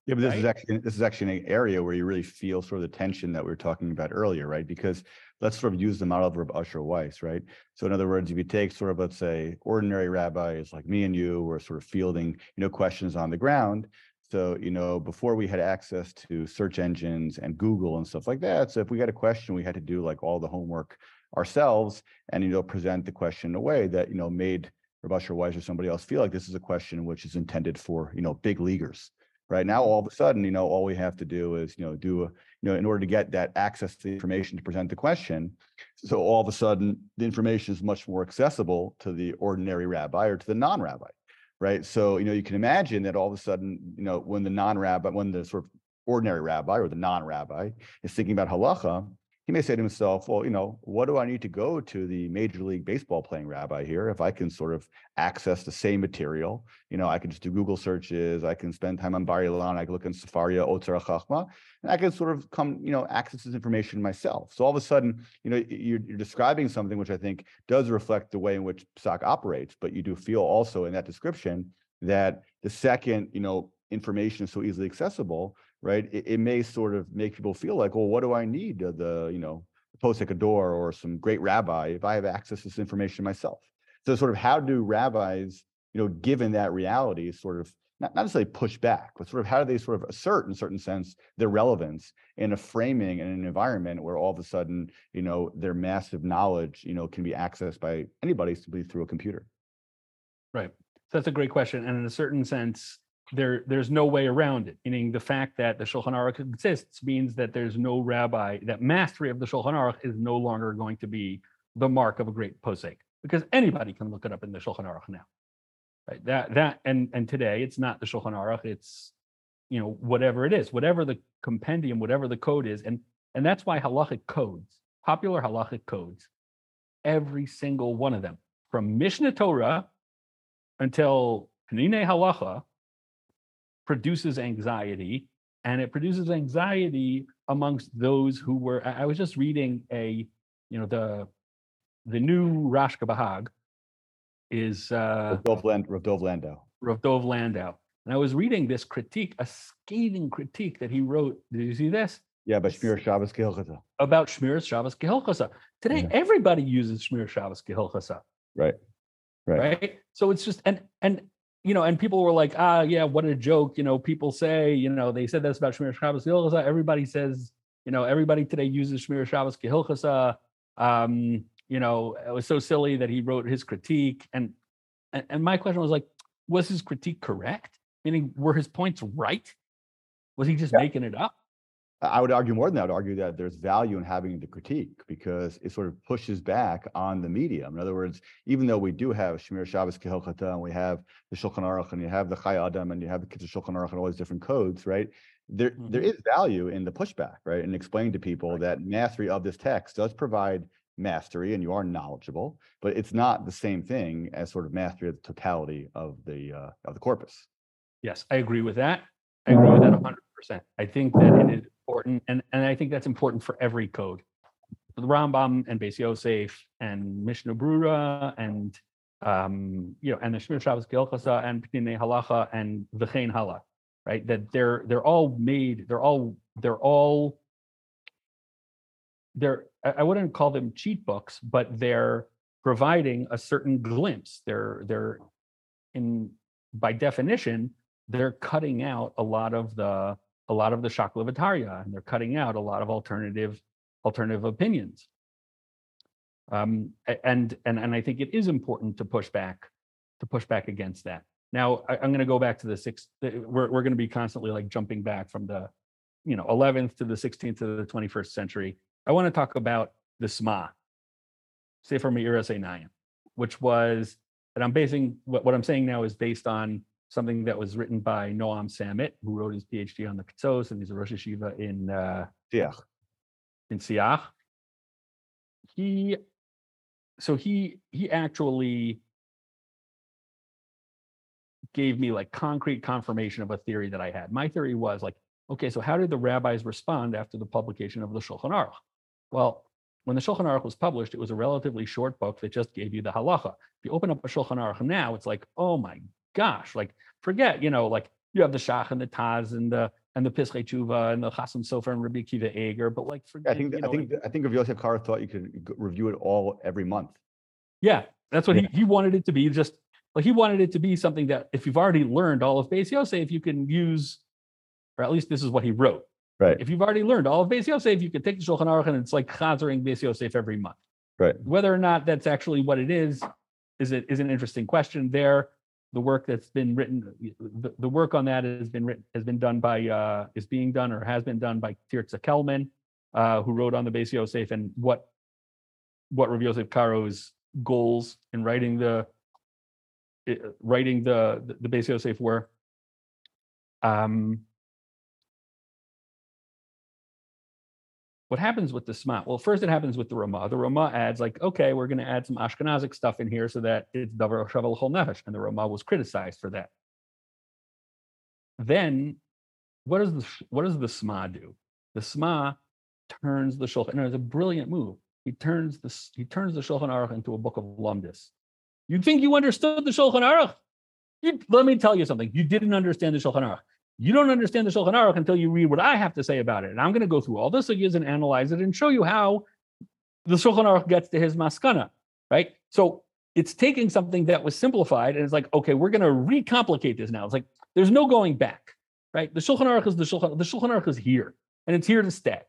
Yeah, but this right? is actually this is actually an area where you really feel sort of the tension that we were talking about earlier, right? Because let's sort of use the model of Usher Weiss, right? So in other words, if you take sort of let's say ordinary rabbis like me and you, were sort of fielding you know questions on the ground. So you know before we had access to search engines and Google and stuff like that. So if we had a question, we had to do like all the homework ourselves and you know present the question in a way that you know made Rav Weiss or somebody else feel like this is a question which is intended for you know big leaguers right? Now all of a sudden you know all we have to do is you know do a you know in order to get that access to the information to present the question so all of a sudden the information is much more accessible to the ordinary rabbi or to the non-rabbi right? So you know you can imagine that all of a sudden you know when the non-rabbi when the sort of ordinary rabbi or the non-rabbi is thinking about halacha he may say to himself, well, you know, what do I need to go to the major league baseball playing rabbi here if I can sort of access the same material? You know, I can just do Google searches, I can spend time on Bar Ilan, I can look in Sefaria, Otzar Chachma, and I can sort of come, you know, access this information myself. So all of a sudden, you know, you're, you're describing something which I think does reflect the way in which psak operates, but you do feel also in that description that the second, you know, information is so easily accessible, right? It, it, may sort of make people feel like, well, what do I need the, the you know, posek HaDor or some great rabbi if I have access to this information myself? So sort of how do rabbis, you know, given that reality, sort of not, not necessarily push back, but sort of how do they sort of assert in a certain sense their relevance in a framing and an environment where all of a sudden, you know, their massive knowledge, you know, can be accessed by anybody simply through a computer. Right. So that's a great question. And in a certain sense, there there's no way around it. Meaning the fact that the Shulchan Aruch exists means that there's no rabbi that mastery of the Shulchan Aruch is no longer going to be the mark of a great posek because anybody can look it up in the Shulchan Aruch now, Right? That that and and today it's not the Shulchan Aruch, it's you know whatever it is, whatever the compendium, whatever the code is, and and that's why halachic codes, popular halachic codes, every single one of them, from Mishnah Torah until Peninei Halacha, produces anxiety, and it produces anxiety amongst those who were. I was just reading a, you know, the the new Rashka Bahag is uh, Rav Dov Land- Rav Dov Landau. Rav Dov Landau. And I was reading this critique, a scathing critique that he wrote. Did you see this? Yeah, but Shmir Shabbos Kehilchata. About Shmiras Shabbos Kehilchasa. Today, Yeah. everybody uses Shmir Shabbos Kehilchasa. Right. Right. Right. So it's just, and, and, you know, and people were like, ah, yeah, what a joke. You know, people say, you know, they said this about Shmir Shabbos Kehilchasa. Everybody says, you know, everybody today uses Shmir Shabbos Kehilchasa. Um, you know, it was so silly that he wrote his critique. And, and, and my question was like, was his critique correct? Meaning, were his points right? Was he just Yeah. making it up? I would argue more than that. I would argue that there's value in having the critique because it sort of pushes back on the medium. In other words, even though we do have Shemir Shabbos Kehilchata and we have the Shulchan Aruch and you have the Chayei Adam and you have the Kitzur Shulchan Aruch and all these different codes, right? There, there Mhm. is value in the pushback, right? And explaining to people Right. that mastery of this text does provide mastery and you are knowledgeable, but it's not the same thing as sort of mastery of the totality of the uh, of the corpus. Yes, I agree with that. I agree with that hundred percent. I think that it is important, and, and I think that's important for every code. The Rambam and Beis Yosef and Mishnah Brura and um, you know, and the Shmir Shabbos Kehilchasa and Peninei Halacha and V'chein Hala, right? That they're they're all made, they're all they're all they're I I wouldn't call them cheat books, but they're providing a certain glimpse. They're they're in by definition, they're cutting out a lot of the a lot of the shakla v'tarya and they're cutting out a lot of alternative alternative opinions. Um, and and and I think it is important to push back to push back against that. Now I, I'm going to go back to the sixth. We're we're going to be constantly like jumping back from the you know 11th to the 16th to the 21st century. I want to talk about the Sma, Sefer Me'iras Einayim, which was and I'm basing what, what I'm saying now is based on something that was written by Noam Samet, who wrote his PhD on the Ketzos, and he's a Rosh Hashiva in uh, Yeah. in Siach. He, so he he actually gave me like concrete confirmation of a theory that I had. My theory was like, okay, so how did the rabbis respond after the publication of the Shulchan Aruch? Well, when the Shulchan Aruch was published, it was a relatively short book that just gave you the halacha. If you open up a Shulchan Aruch now, it's like, oh my gosh, like forget, you know, like you have the Shach and the Taz and the and the Pischei Tshuva and the Chasam Sofer and Rabbi Kiva Eger, but like forget, I think you I think I think of Yosef Karo thought you could review it all every month. yeah, that's what Yeah. he he wanted it to be. Just like he wanted it to be something that if you've already learned all of Beis Yosef, you can use, or at least this is what he wrote. Right. If you've already learned all of Beis Yosef, you can take the Shulchan Aruch and it's like chazering Beis Yosef every month. Right. Whether or not that's actually what it is, is it is an interesting question. There, the work that's been written, the, the work on that has been written has been done by uh, is being done or has been done by Tirza Kelman, uh, who wrote on the Beis Yosef and what what Rav Yosef Karo's goals in writing the writing the the, the Beis Yosef were. Um, what happens with the Sma? Well, first it happens with the Ramah. The Ramah adds like, okay, we're going to add some Ashkenazic stuff in here so that it's Davar Shaveh L'chol Nefesh, and the Ramah was criticized for that. Then, what does the what does the Sma do? The Sma turns the Shulchan. And it's a brilliant move. He turns the he turns the Shulchan Aruch into a book of lumdis. You think you understood the Shulchan Aruch? You, let me tell you something. You didn't understand the Shulchan Aruch. You don't understand the Shulchan Aruch until you read what I have to say about it. And I'm going to go through all the sugyas and analyze it and show you how the Shulchan Aruch gets to his maskana, right? So it's taking something that was simplified and it's like, okay, we're going to recomplicate this now. It's like there's no going back, right? The Shulchan Aruch is the Shulchan. The Shulchan Aruch is here, and it's here to stay,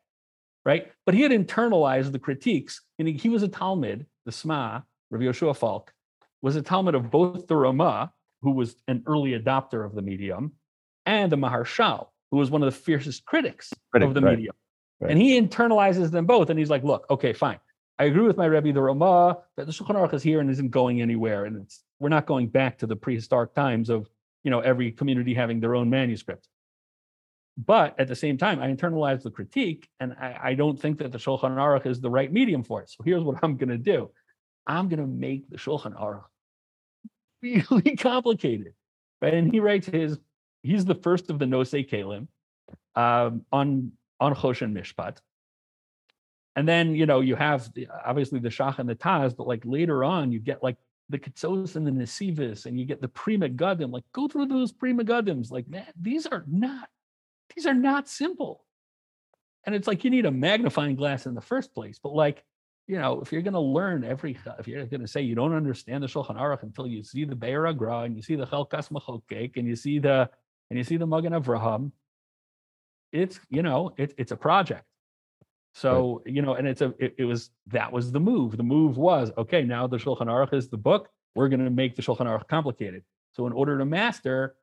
right? But he had internalized the critiques, and he, he was a Talmid, the Sma, Rav Yoshua Falk, was a Talmid of both the Ramah, who was an early adopter of the medium, and the Maharshal, who was one of the fiercest critics Critic, of the right, medium. right. And he internalizes them both, and he's like, "Look, okay, fine. I agree with my Rebbe, the Ramah, that the Shulchan Aruch is here and isn't going anywhere. And it's we're not going back to the prehistoric times of you know every community having their own manuscript. But at the same time, I internalize the critique, and I, I don't think that the Shulchan Aruch is the right medium for it. So here's what I'm going to do: I'm going to make the Shulchan Aruch <laughs> really complicated, right? And he writes his. He's the first of the Nosei Keilim um, on on Choshen Mishpat, and then you know you have the, obviously the Shach and the Taz, but like later on you get like the Ketzos and the Nesivos, and you get the Pri Megadim. Like go through those Pri Megadims. Like man, these are not these are not simple. And it's like you need a magnifying glass in the first place. But like, you know, if you're going to learn every, if you're going to say you don't understand the Shulchan Aruch until you see the Be'er HaGra and you see the Chelkas Mechokek and you see the, and you see the Magen Avraham, it's, you know, it, it's a project. So, right. you know, and it's a, it, it, was, that was the move. The move was, okay, now the Shulchan Aruch is the book. We're going to make the Shulchan Aruch complicated. So in order to master,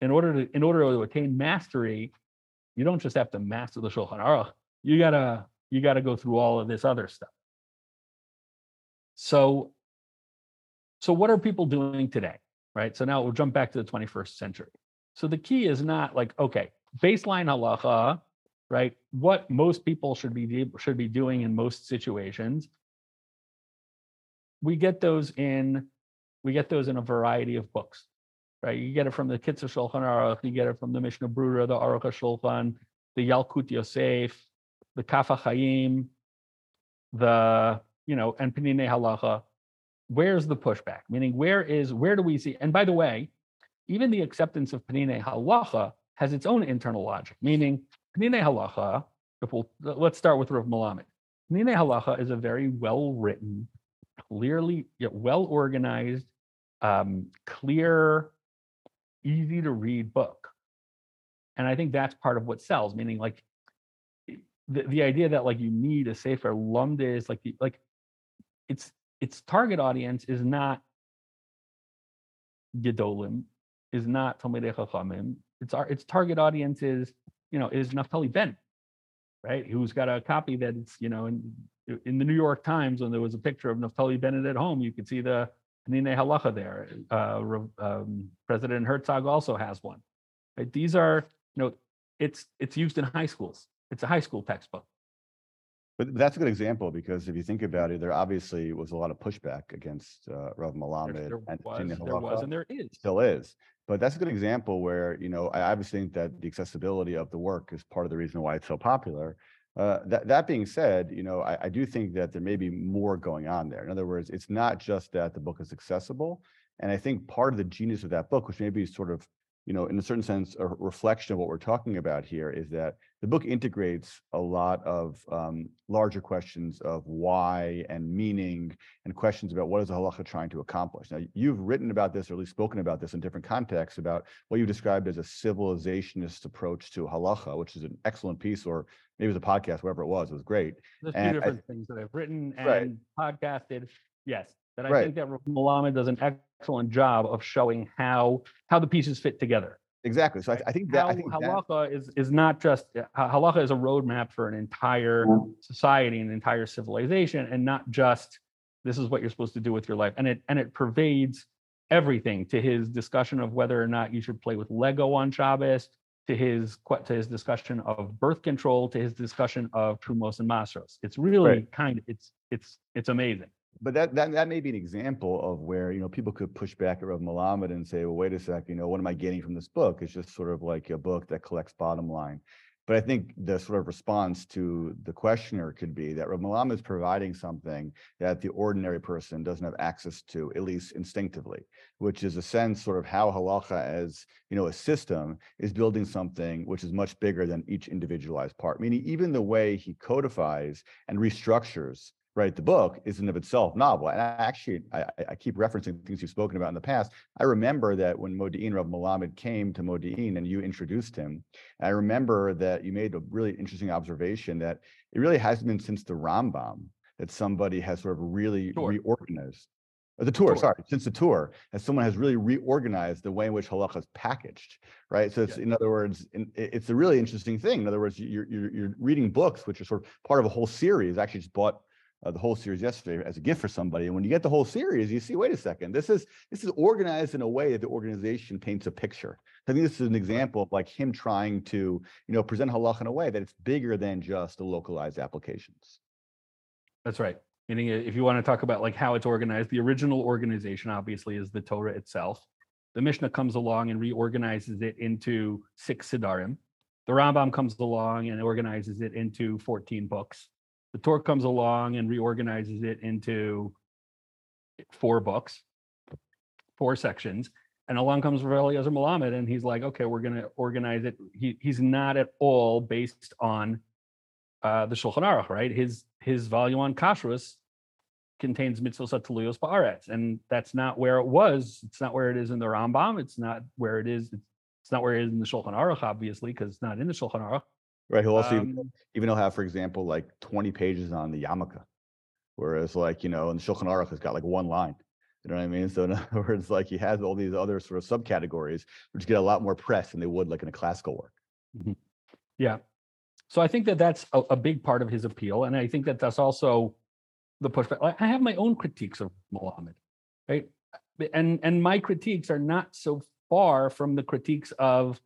in order to in order to attain mastery, you don't just have to master the Shulchan Aruch. You gotta you gotta go through all of this other stuff. So, so what are people doing today? Right. So now we'll jump back to the 21st century. So the key is not like okay, baseline halacha, right? What most people should be should be doing in most situations. We get those in we get those in a variety of books right? You get it from the Kitzur Shulchan Aruch, you get it from the Mishnah Brura, the Aruch Shulchan, the Yalkut Yosef, the Kaf HaChaim, the, you know, and Peninei Halacha. Where's the pushback? Meaning, where is, where do we see? And by the way, even the acceptance of Peninei Halacha has its own internal logic, meaning Peninei Halacha, we'll, let's start with Rav Melamed. Peninei Halacha is a very well written, clearly, yet well organized, um, clear easy to read book. And I think that's part of what sells, meaning like the, the idea that like you need a safer lumdus like the, like it's its target audience is not Gedolim, is not Talmidei Chachamim. Its our its target audience is you know is Naftali Ben, right? Who's got a copy that it's you know in in the New York Times when there was a picture of Naftali Bennett at home, you could see the Nine Halacha there. Uh, um, President Herzog also has one. Right? These are, you know, it's it's used in high schools. It's a high school textbook. But that's a good example because if you think about it, there obviously was a lot of pushback against uh, Rav Melamed there, there and was, there was, and there is still is. But that's a good example where you know I obviously think that the accessibility of the work is part of the reason why it's so popular. Uh, that, that being said, you know, I, I do think that there may be more going on there. In other words, it's not just that the book is accessible. And I think part of the genius of that book, which maybe is sort of, you know, in a certain sense, a reflection of what we're talking about here, is that the book integrates a lot of um, larger questions of why and meaning and questions about what is the halacha trying to accomplish. Now, you've written about this, or at least spoken about this in different contexts, about what you described as a civilizationist approach to halacha, which is an excellent piece, or maybe it was a podcast, whatever it was, it was great. There's two different I, things that I've written and right. podcasted. Yes, that I right. think that Melamed does an excellent job of showing how how the pieces fit together. Exactly. So I, I think that I think halacha that, is is not just uh, halacha is a roadmap for an entire society, an entire civilization, and not just this is what you're supposed to do with your life. And it and it pervades everything to his discussion of whether or not you should play with Lego on Shabbos, to his to his discussion of birth control, to his discussion of Trumos and Maasros. It's really right. kind of it's it's it's amazing but that, that that may be an example of where you know people could push back at Rav Melamed and say, well, wait a sec, you know, what am I getting from this book? It's just sort of like a book that collects bottom line. But I think the sort of response to the questioner could be that Rav Melamed is providing something that the ordinary person doesn't have access to, at least instinctively, which is a sense sort of how halacha as you know a system is building something which is much bigger than each individualized part. Meaning even the way he codifies and restructures right the book is in of itself novel and I actually I, I, keep referencing things you've spoken about in the past i remember that when modi'in rav melamed came to modi'in and you introduced him i remember that you made a really interesting observation that it really hasn't been since the rambam that somebody has sort of really sure. reorganized uh, the Tur, Tur, sorry, since the Tur, as someone has really reorganized the way in which halacha is packaged, right? So it's, yeah. in other words, it's a really interesting thing. In other words, you're, you're, you're reading books, which are sort of part of a whole series. I actually just bought uh, the whole series yesterday as a gift for somebody. And when you get the whole series, you see, wait a second, this is this is organized in a way that the organization paints a picture. I think this is an example of like him trying to, you know, present halach in a way that it's bigger than just the localized applications. That's right. Meaning, if you want to talk about like how it's organized, the original organization obviously is the Torah itself. The Mishnah comes along and reorganizes it into six sedarim. The Rambam comes along and organizes it into 14 books. The Tur comes along and reorganizes it into four books, four sections. And along comes Eliezer Melamed, and he's like, okay, we're going to organize it. He, he's not at all based on uh, the Shulchan Aruch, right? His his volume on kashrus contains mitzvos hateluyos ba'aretz, and that's not where it was. It's not where it is in the Rambam. It's not where it is. It's not where it is in the Shulchan Aruch, obviously, because it's not in the Shulchan Aruch. Right. He'll also um, even, even he'll have, for example, like 20 pages on the yarmulke, whereas like you know, and the Shulchan Aruch, it's got like one line. You know what I mean? So <laughs> in other words, like he has all these other sort of subcategories, which get a lot more press than they would like in a classical work. Mm-hmm. Yeah. So I think that that's a, a, big part of his appeal, and I think that that's also the pushback. I have my own critiques of Melamed, right? And and my critiques are not so far from the critiques of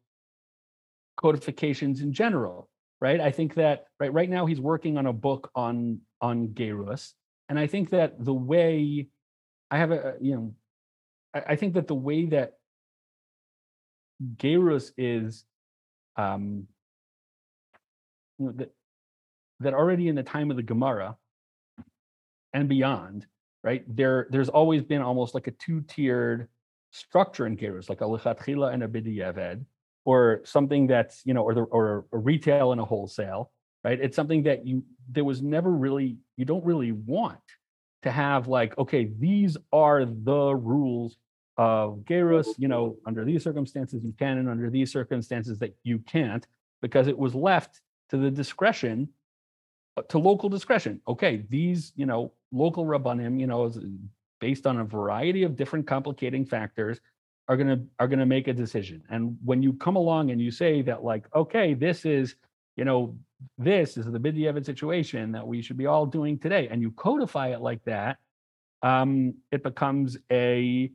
codifications in general, right? I think that right right now he's working on a book on on Gerus, and I think that the way I have a you know, I, I think that the way that Gerus is um you know, that that already in the time of the Gemara and beyond, right? There, there's always been almost like a two-tiered structure in Gerus, like a lichatchila and a bidiyeved, or something that's you know, or the, or a retail and a wholesale, right? It's something that you there was never really you don't really want to have like okay, these are the rules of Gerus. You know, under these circumstances you can, and under these circumstances that you can't, because it was left to the discretion uh, to local discretion. Okay, these, you know, local rabbanim, you know, based on a variety of different complicating factors, are gonna are gonna make a decision. And when you come along and you say that, like, okay, this is, you know, this is the bidiyevit situation that we should be all doing today, and you codify it like that, um, it becomes a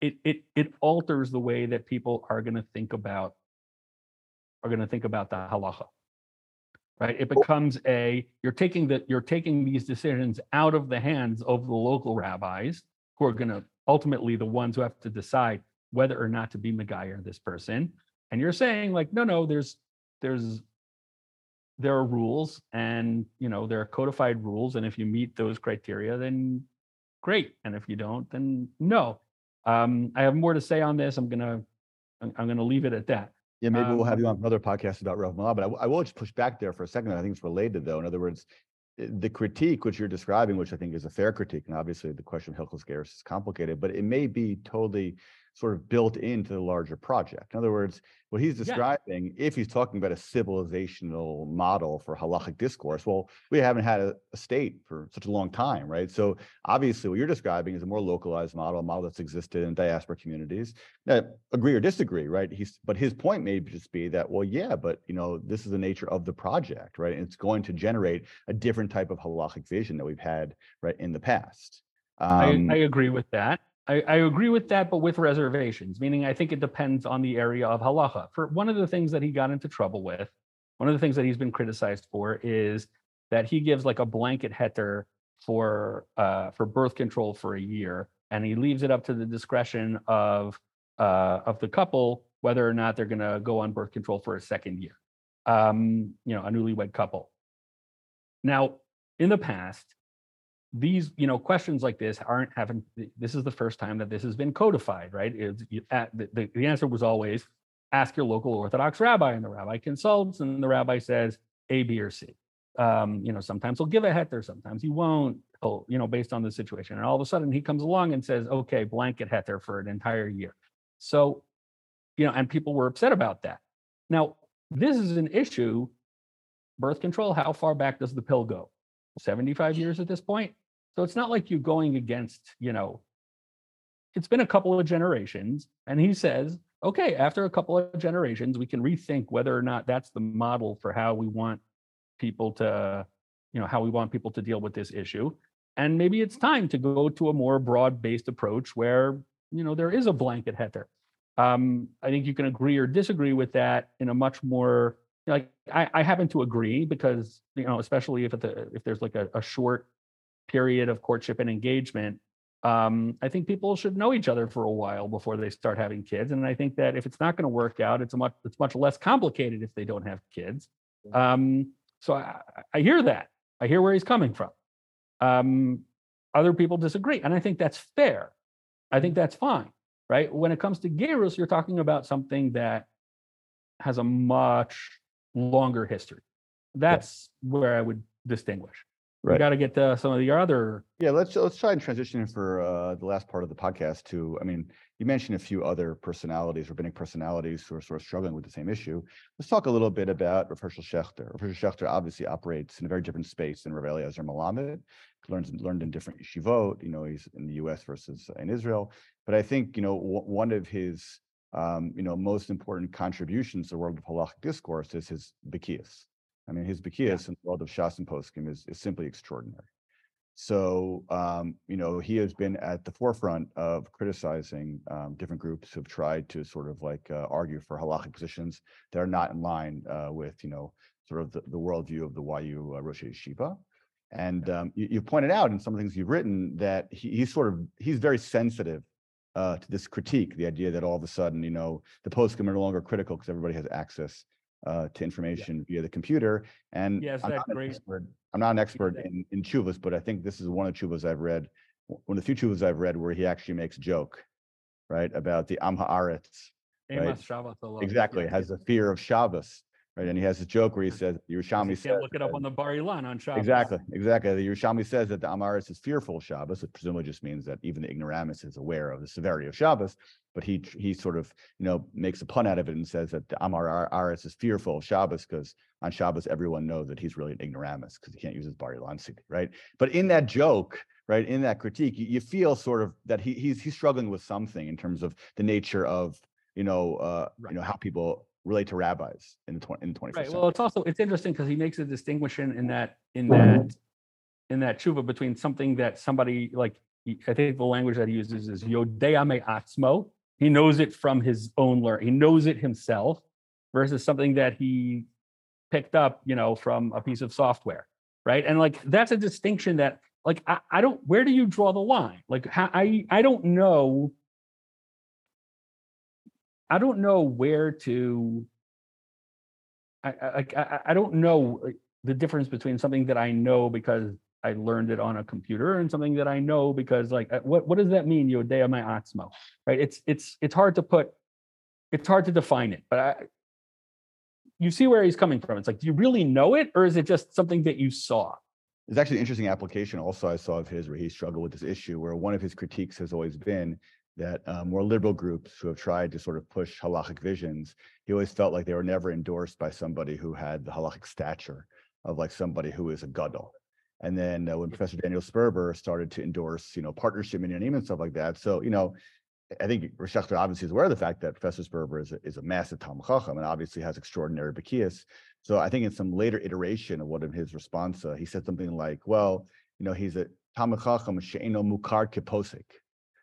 it it it alters the way that people are going to think about are going to think about the halacha right it becomes a you're taking that you're taking these decisions out of the hands of the local rabbis who are going to ultimately the ones who have to decide whether or not to be Megayer this person and you're saying like no no there's there's there are rules and you know there are codified rules and if you meet those criteria then great and if you don't then no um, i have more to say on this i'm gonna i'm gonna leave it at that yeah, maybe we'll have you on um another podcast about Rav Mallah, but I, I will just push back there for a second. I think it's related though. In other words, the critique which you're describing, which I think is a fair critique, and obviously the question of Hilchos Gerus is complicated, but it may be totally sort of built into the larger project. In other words, what he's describing, yeah. if he's talking about a civilizational model for halachic discourse, well, we haven't had a, a, state for such a long time, right? So obviously, what you're describing is a more localized model, a model that's existed in diaspora communities. Now, agree or disagree, right? He's, but his point may just be that, well, yeah, but you know, this is the nature of the project, right? And it's going to generate a different type of halachic vision that we've had, right, in the past. Um, I, I agree with that. I, I, agree with that, but with reservations, meaning I think it depends on the area of halacha. For one of the things that he got into trouble with, one of the things that he's been criticized for is that he gives like a blanket heter for uh, for birth control for a year, and he leaves it up to the discretion of uh, of the couple whether or not they're going to go on birth control for a second year. Um, you know, a newlywed couple. Now, in the past, these you know questions like this aren't having this is the first time that this has been codified right? It's, you, the, the answer was always ask your local orthodox rabbi and the rabbi consults and the rabbi says a b or c. Um, you know sometimes he'll give a heter sometimes he won't he'll, you know based on the situation and all of a sudden he comes along and says okay blanket heter for an entire year. So you know and people were upset about that. Now this is an issue birth control how far back does the pill go? 75 years at this point so it's not like you're going against, you know, it's been a couple of generations. And he says, okay, after a couple of generations, we can rethink whether or not that's the model for how we want people to you know how we want people to deal with this issue and maybe it's time to go to a more broad-based approach where you know there is a blanket heter um, i think you can agree or disagree with that in a much more like i, I happen to agree because you know especially if the, if there's like a, a short period of courtship and engagement um, I think people should know each other for a while before they start having kids. And I think that if it's not going to work out, it's a much it's much less complicated if they don't have kids. Um, so I, I, hear that. I hear where he's coming from. Um, other people disagree, and I think that's fair. I think that's fine, right? When it comes to gerus, you're talking about something that has a much longer history. That's where I would distinguish. Right. We got to get to some of the other. Yeah, let's let's try and transition for uh, the last part of the podcast to. I mean, you mentioned a few other personalities, rabbinic personalities, who are sort of struggling with the same issue. Let's talk a little bit about Rav Hershel Schachter. Rav Hershel Schachter obviously operates in a very different space than Rav Eliezer Melamed. Learns learned in different yeshivot. You know, he's in the U.S. versus in Israel. But I think you know w- one of his um, you know most important contributions to the world of halachic discourse is his bekias I mean, his Bekias yeah. in the world of Shas and Poskim is, is simply extraordinary. So, um, you know, he has been at the forefront of criticizing um, different groups who've tried to sort of like uh, argue for halachic positions that are not in line uh, with, you know, sort of the, the worldview of the YU uh, Rosh Yeshiva. And um, you, you, pointed out in some of the things you've written that he, he's sort of, he's very sensitive uh, to this critique, the idea that all of a sudden, you know, the poskim are no longer critical because everybody has access uh, to information via the computer. And yes, I'm, not great. Expert, I'm not an expert in, in tshuvas, but I think this is one of the tshuvas I've read, one of the few tshuvas I've read where he actually makes a joke, right, about the Am Haaretz. Right? Exactly, has a fear of Shabbos. Right, and he has a joke where he says, Yerushalmi says. Can't look it up on the Bar Ilan on Shabbos. Exactly, exactly. The Yerushalmi says that the Am Haaretz is fearful of Shabbos. It presumably just means that even the ignoramus is aware of the severity of Shabbos. But he he sort of you know makes a pun out of it and says that the Am Haaretz is fearful of Shabbos because on Shabbos everyone knows that he's really an ignoramus because he can't use his Bar Ilan right? But in that joke, right, in that critique, you, you feel sort of that he he's he's struggling with something in terms of the nature of you know uh, right. you know how people relate to rabbis in the 20, in the 21st right. Well, it's also it's interesting because he makes a distinction in that in that in that tshuva between something that somebody like I think the language that he uses is yodea atzmo. He knows it from his own learn. He knows it himself, versus something that he picked up, you know, from a piece of software, right? And like that's a distinction that like I, I don't. Where do you draw the line? Like how, I I don't know I don't know where to. I I I, don't know the difference between something that I know because I learned it on a computer and something that I know because like uh, what what does that mean? Yodea my atzmo, right? It's it's it's hard to put, it's hard to define it, but I, you see where he's coming from. It's like, do you really know it, or is it just something that you saw? There's actually an interesting application also I saw of his where he struggled with this issue, where one of his critiques has always been that uh, more liberal groups who have tried to sort of push halachic visions, he always felt like they were never endorsed by somebody who had the halachic stature of like somebody who is a gadol. And then uh, when Professor Daniel Sperber started to endorse, you know, partnership minyanim and stuff like that. So, you know, I think Rishachter obviously is aware of the fact that Professor Sperber is a, is a massive Talmid Chacham and obviously has extraordinary Bekias. So I think in some later iteration of one of his response, uh, he said something like, well, you know, he's a Talmid Chacham she'eno mukar kiposik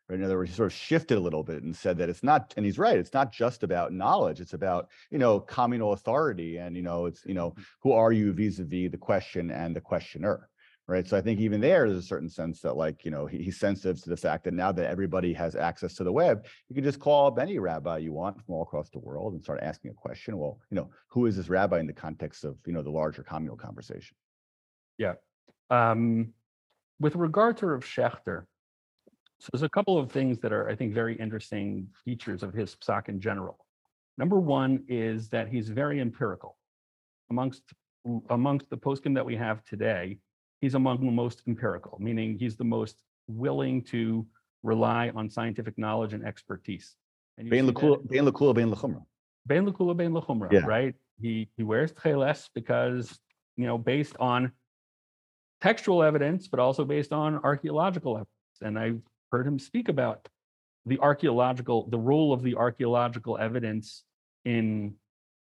Right? In other words, he sort of shifted a little bit and said that it's not, and he's right, it's not just about knowledge. It's about, you know, communal authority. And, you know, it's, you know, mm. who are you vis-a-vis the question and the questioner? Right. So I think even there, there's a certain sense that like, you know, he, he's sensitive to the fact that now that everybody has access to the web, you can just call up any rabbi you want from all across the world and start asking a question. Well, you know, who is this rabbi in the context of, you know, the larger communal conversation? Yeah. Um, with regard to Rav Schachter, so there's a couple of things that are, I think, very interesting features of his psak in general. Number one is that he's very empirical. Amongst amongst the poskim that we have today, he's among the most empirical, meaning he's the most willing to rely on scientific knowledge and expertise. And Bein lakula, bein lachumra. Bein lakula, bein lachumra, right? He he wears tcheles because you know based on textual evidence, but also based on archaeological evidence. And I heard him speak about the archaeological, the role of the archaeological evidence in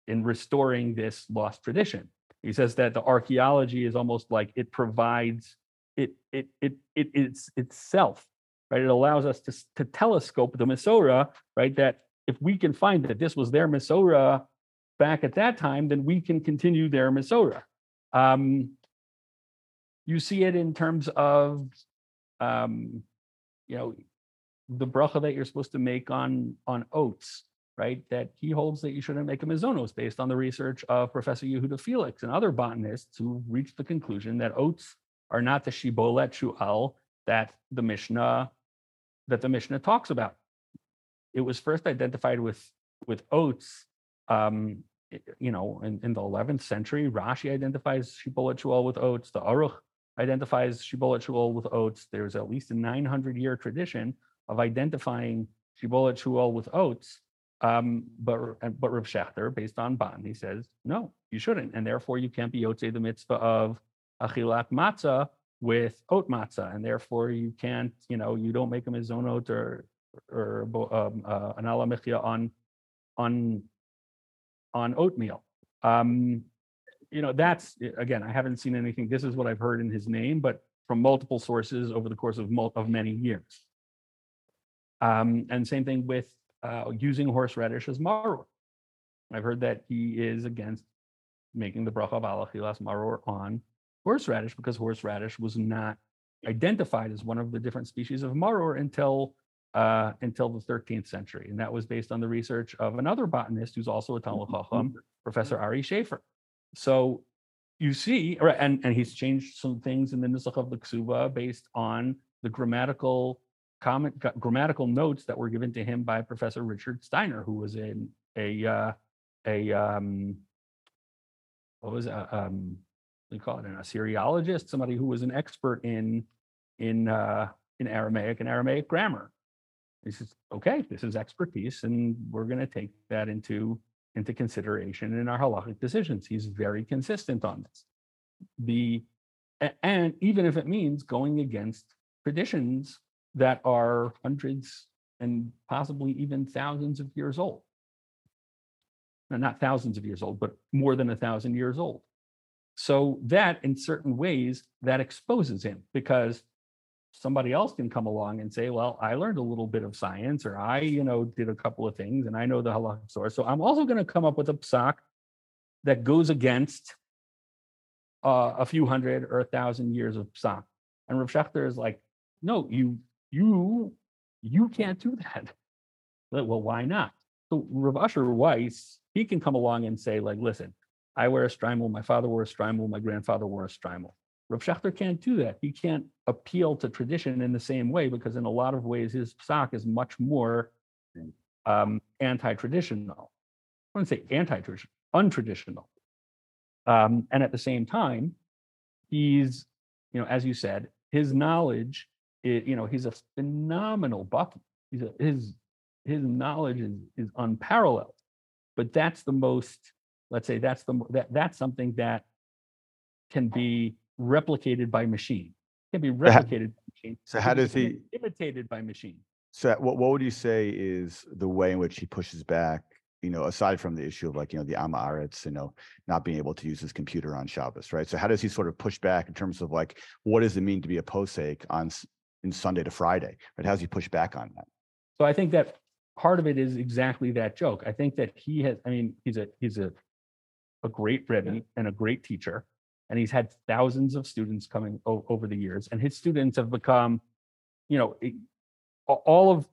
in restoring this lost tradition. He says that the archaeology is almost like it provides it it it, it it's itself, right? It allows us to, to telescope the Masorah, right? That if we can find that this was their Masorah back at that time, then we can continue their Masorah. Um, you see it in terms of um, you know the bracha that you're supposed to make on on oats right that he holds that you shouldn't make a mizonos based on the research of professor yehuda feliks and other botanists who reached the conclusion that oats are not the shibolet shu'al that the mishnah that the mishnah talks about. It was first identified with with oats um, you know in, in the 11th century. Rashi identifies shibolet shu'al with oats. The aruch identifies Shibolet Shuol with oats. There's at least a 900 year tradition of identifying Shibolet Shuol with oats. Um, but but Rav Shechter, based on Ban, he says no, you shouldn't, and therefore you can't be yotzei the mitzvah of achilat matzah with oat matzah, and therefore you can't, you know, you don't make a mizonot or or um, uh, an ala on on on oatmeal. Um, you know, that's again, I haven't seen anything. This is what I've heard in his name, but from multiple sources over the course of mul- of many years. Um, and same thing with uh, using horseradish as maror. I've heard that he is against making the bracha of alachilas maror on horseradish because horseradish was not identified as one of the different species of maror until uh, until the 13th century, and that was based on the research of another botanist who's also a Talmid Chacham, Professor Ari Schaefer. So you see, right, and, and he's changed some things in the Nusach of the Ksuba based on the grammatical comment, grammatical notes that were given to him by Professor Richard Steiner, who was in a uh, a um, what was it, uh, um, we call it an Assyriologist, somebody who was an expert in in uh, in Aramaic and Aramaic grammar. He says, okay, this is expertise, and we're going to take that into into consideration in our halachic decisions. He's very consistent on this. The and even if it means going against traditions that are hundreds and possibly even thousands of years old. Now, not thousands of years old, but more than a thousand years old. So that in certain ways that exposes him because somebody else can come along and say, well, I learned a little bit of science or I, you know, did a couple of things and I know the halakhic source. So I'm also going to come up with a psak that goes against uh, a few hundred or a thousand years of psak. And Rav Shechter is like, no, you, you, you can't do that. <laughs> well, why not? So Rav Usher Weiss, he can come along and say, like, listen, I wear a shtreimel, my father wore a shtreimel, my grandfather wore a shtreimel. Rav Shechter can't do that. He can't appeal to tradition in the same way because in a lot of ways his psak is much more um, anti-traditional. I wouldn't say anti-traditional, untraditional. Um, and at the same time, he's, you know, as you said, his knowledge, it, you know, he's a phenomenal bucky. He's a, his his knowledge is, is unparalleled. But that's the most, let's say, that's the that that's something that can be replicated by machine. It can be replicated by machine. So how does he imitated by machine? So what what would you say is the way in which he pushes back? You know, aside from the issue of like you know the Am Haaretz, you know, not being able to use his computer on Shabbos, right? So how does he sort of push back in terms of like what does it mean to be a posek on in Sunday to Friday? Right? How does he push back on that? So I think that part of it is exactly that joke. I think that he has. I mean, he's a he's a a great rebbe and a great teacher and he's had thousands of students coming o- over the years and his students have become you know all of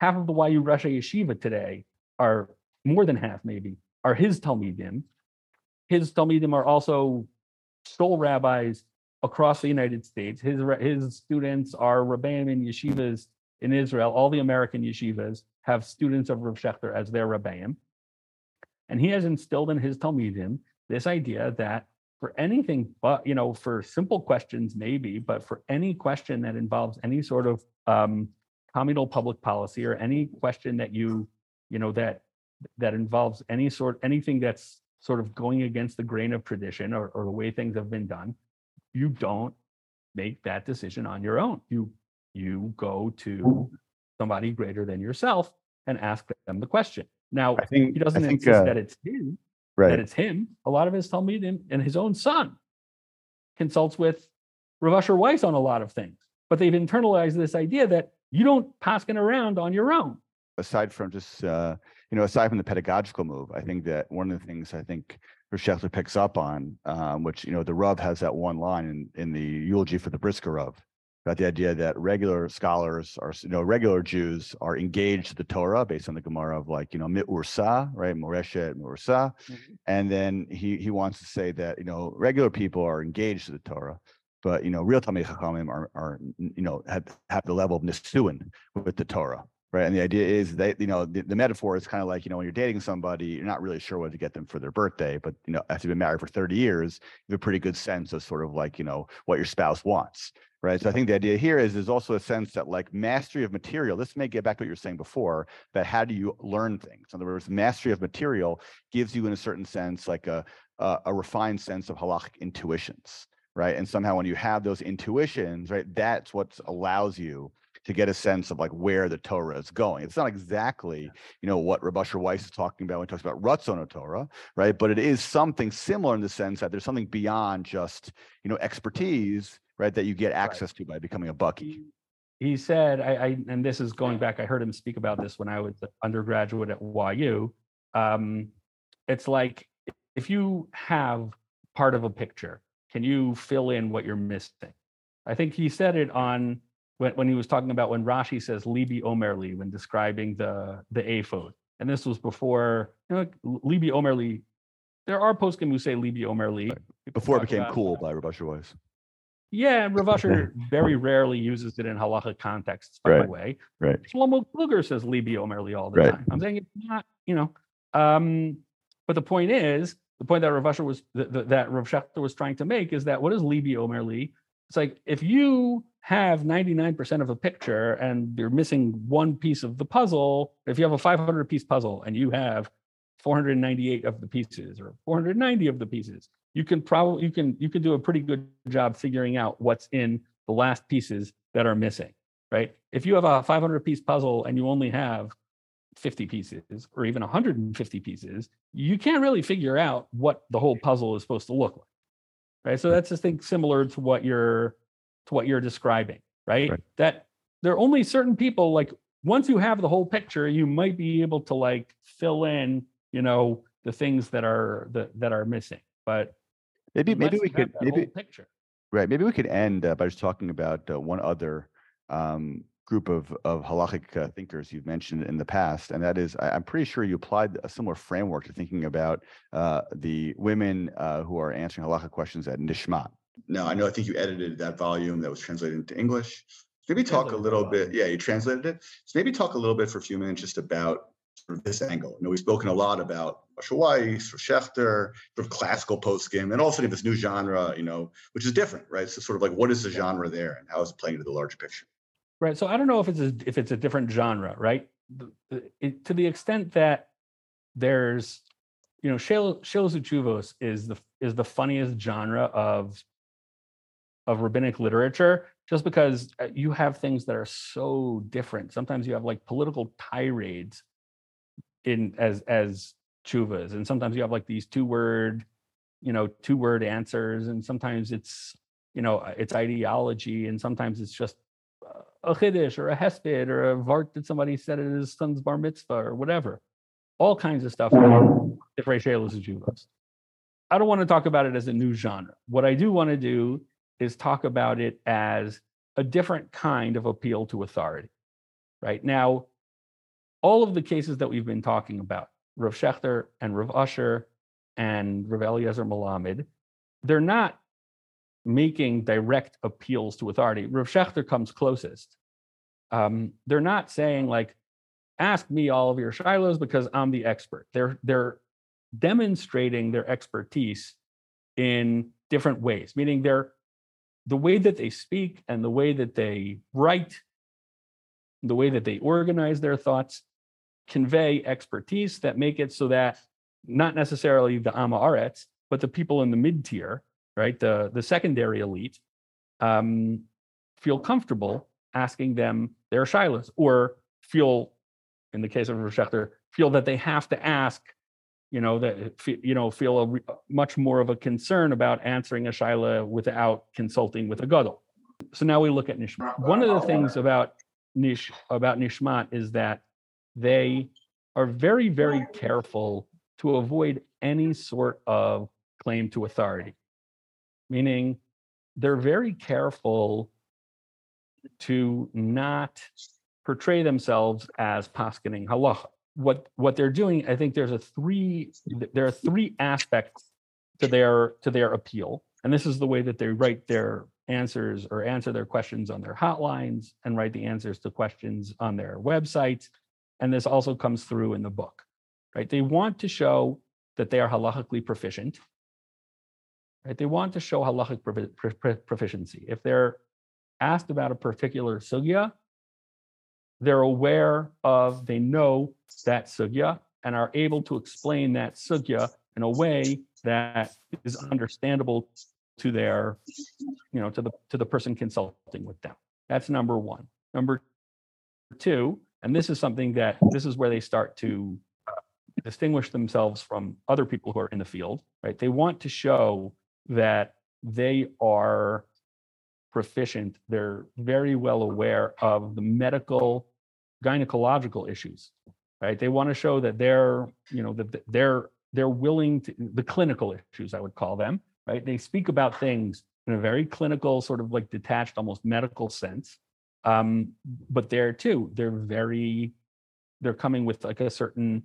half of the YU Roshei yeshiva today are more than half maybe are his talmidim his talmidim are also sole rabbis across the United States. His his students are rabbanim in yeshivas in Israel. All the American yeshivas have students of Rav Shechter as their rabbanim. And he has instilled in his talmidim this idea that for anything but you know for simple questions maybe but for any question that involves any sort of um, communal public policy or any question that you you know that that involves any sort anything that's sort of going against the grain of tradition or, or the way things have been done you don't make that decision on your own. You you go to somebody greater than yourself and ask them the question. Now I think he doesn't think, insist uh, that it's him Right. that it's him. A lot of his Talmidim and his own son consults with Rav Asher Weiss on a lot of things, but they've internalized this idea that you don't paskin around on your own. aside from just uh, you know aside from the pedagogical move, I think that one of the things I think Schechter picks up on, um, which you know the Rav has that one line in in the eulogy for the Brisker Rav about the idea that regular scholars are you know regular Jews are engaged to the Torah based on the Gemara of like you know mi'ursa right? Moreshet mi'ursa, mm-hmm. and then he he wants to say that you know regular people are engaged to the Torah. But you know, real Talmid Chachamim are, are you know have, have the level of nisuin with the Torah, right? And the idea is that you know the, the metaphor is kind of like you know when you're dating somebody, you're not really sure what to get them for their birthday, but you know after you've been married for 30 years, you have a pretty good sense of sort of like you know what your spouse wants, right? So I think the idea here is there's also a sense that like mastery of material. This may get back to what you were saying before, that how do you learn things? In other words, mastery of material gives you in a certain sense like a a, a refined sense of halachic intuitions right? And somehow when you have those intuitions, right, that's what allows you to get a sense of like where the Torah is going. It's not exactly, you know, what Asher Weiss is talking about when he talks about Ratzon Torah, right? But it is something similar in the sense that there's something beyond just, you know, expertise, right, that you get access to by becoming a baki. He, he said, I, I, and this is going back, I heard him speak about this when I was an undergraduate at YU. Um, it's like if you have part of a picture, can you fill in what you're missing? I think he said it on when, when he was talking about when Rashi says Libi Omerli when describing the the ephod. And this was before you know, Libi Omerli. There are poskim who say Libi Omerli. People Before it became cool by Rav Asher Weiss. Yeah, and Rav <laughs> very rarely uses it in halacha contexts, by the way. Right. Shlomo Kluger says Libi Omerli all the Right. time. I'm saying it's not, you know. Um, but the point is, the point that Rav Asher was that, that, Rav Schechter was trying to make is that what is Libi Omerli? It's like if you have 99% of a picture and you're missing one piece of the puzzle, if you have a 500 piece puzzle and you have 498 of the pieces or 490 of the pieces, you can probably you can you can do a pretty good job figuring out what's in the last pieces that are missing, right? If you have a 500 piece puzzle and you only have 50 pieces or even 150 pieces, you can't really figure out what the whole puzzle is supposed to look like. Right. So that's just think similar to what you're to what you're describing, right? Right. That there are only certain people like once you have the whole picture, you might be able to like fill in, you know, the things that are that that are missing. But Maybe maybe we could maybe picture. Right. Maybe we could end uh, by just talking about uh, one other um, group of of halachic uh, thinkers you've mentioned in the past, and that is, I, I'm pretty sure you applied a similar framework to thinking about uh, the women uh, who are answering halachic questions at Nishmat. No, I know. I think you edited that volume that was translated into English. Maybe talk a little bit. Yeah, you translated it. So maybe talk a little bit for a few minutes just about sort of this angle. You know, we've spoken a lot about Marshall Weiss, or Schechter, sort of classical poskim, and also this new genre, you know, which is different, right? So sort of like what is the genre there and how is it playing into the larger picture? Right. So I don't know if it's a, if it's a different genre, right? It- to the extent that there's, you know, Shel Chuvos is the is the funniest genre of of rabbinic literature, just because uh, you have things that are so different. Sometimes you have like political tirades in as as chuvas, and sometimes you have like these two word, you know, two word answers, and sometimes it's you know it's ideology, and sometimes it's just a chiddush or a hesped or a vart that somebody said at his son's bar mitzvah or whatever. All kinds of stuff. Different Shelos and Juvos. I don't want to talk about it as a new genre. What I do want to do is talk about it as a different kind of appeal to authority. Right now, all of the cases that we've been talking about, Rav Schechter and Rav Usher and Rav Eliezer Melamed, they're not making direct appeals to authority. Rav Schechter comes closest. Um, they're not saying like, ask me all of your shilos because I'm the expert. They're they're demonstrating their expertise in different ways, meaning they're the way that they speak and the way that they write, the way that they organize their thoughts convey expertise that make it so that not necessarily the Am Haaretz, but the people in the mid tier, right, the the secondary elite, um, feel comfortable asking them their shilas, or feel, in the case of Schechter, feel that they have to ask, you know, that you know feel a much more of a concern about answering a shaila without consulting with a gadol. So now we look at nishmat. One of the things about nish about nishmat is that they are very very careful to avoid any sort of claim to authority, meaning they're very careful to not portray themselves as paskening halacha. What what they're doing, I think there's a three there are three aspects to their to their appeal, and this is the way that they write their answers or answer their questions on their hotlines and write the answers to questions on their websites. And this also comes through in the book, right? They want to show that they are halachically proficient. Right? They want to show halachic proficiency. If they're asked about a particular sugya, they're aware of, they know that sugya and are able to explain that sugya in a way that is understandable to their, you know, to the to the person consulting with them. That's number one. Number two, and this is something that this is where they start to uh, distinguish themselves from other people who are in the field, right? They want to show that they are proficient. They're very well aware of the medical, gynecological issues, right? They want to show that they're, you know, that they're they're willing to the clinical issues, I would call them, right? They speak about things in a very clinical, sort of like detached, almost medical sense. Um, but there too, they're very, they're coming with like a certain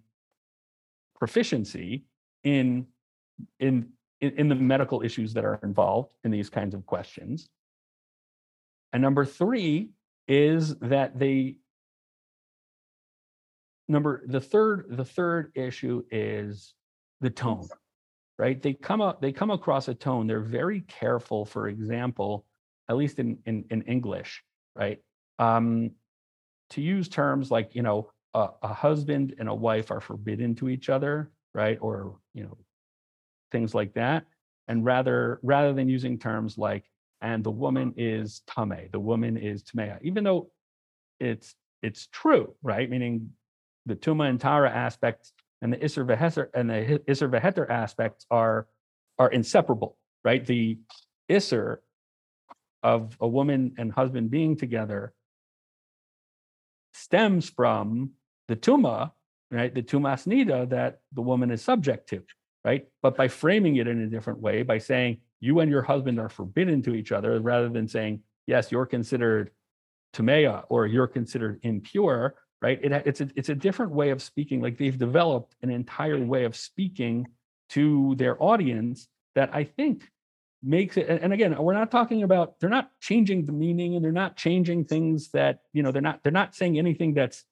proficiency in in in the medical issues that are involved in these kinds of questions. And number three is that they number the third the third issue is the tone right? They come up they come across a tone they're very careful for example at least in in, in english right? Um, to use terms like you know a, a husband and a wife are forbidden to each other right? Or you know things like that and rather rather than using terms like and the woman is tame, the woman is tamea, even though it's it's true, right? Meaning the tuma and tahara aspects and the isser veheter and the isser veheter aspects are are inseparable, right? The isser of a woman and husband being together stems from the tuma, right? The tumas nida that the woman is subject to, right? But by framing it in a different way, by saying you and your husband are forbidden to each other rather than saying, yes, you're considered tamea or you're considered impure, right? It, it's, a, it's a different way of speaking. Like they've developed an entire way of speaking to their audience that I think makes it and again we're not talking about they're not changing the meaning and they're not changing things that you know they're not they're not saying anything that's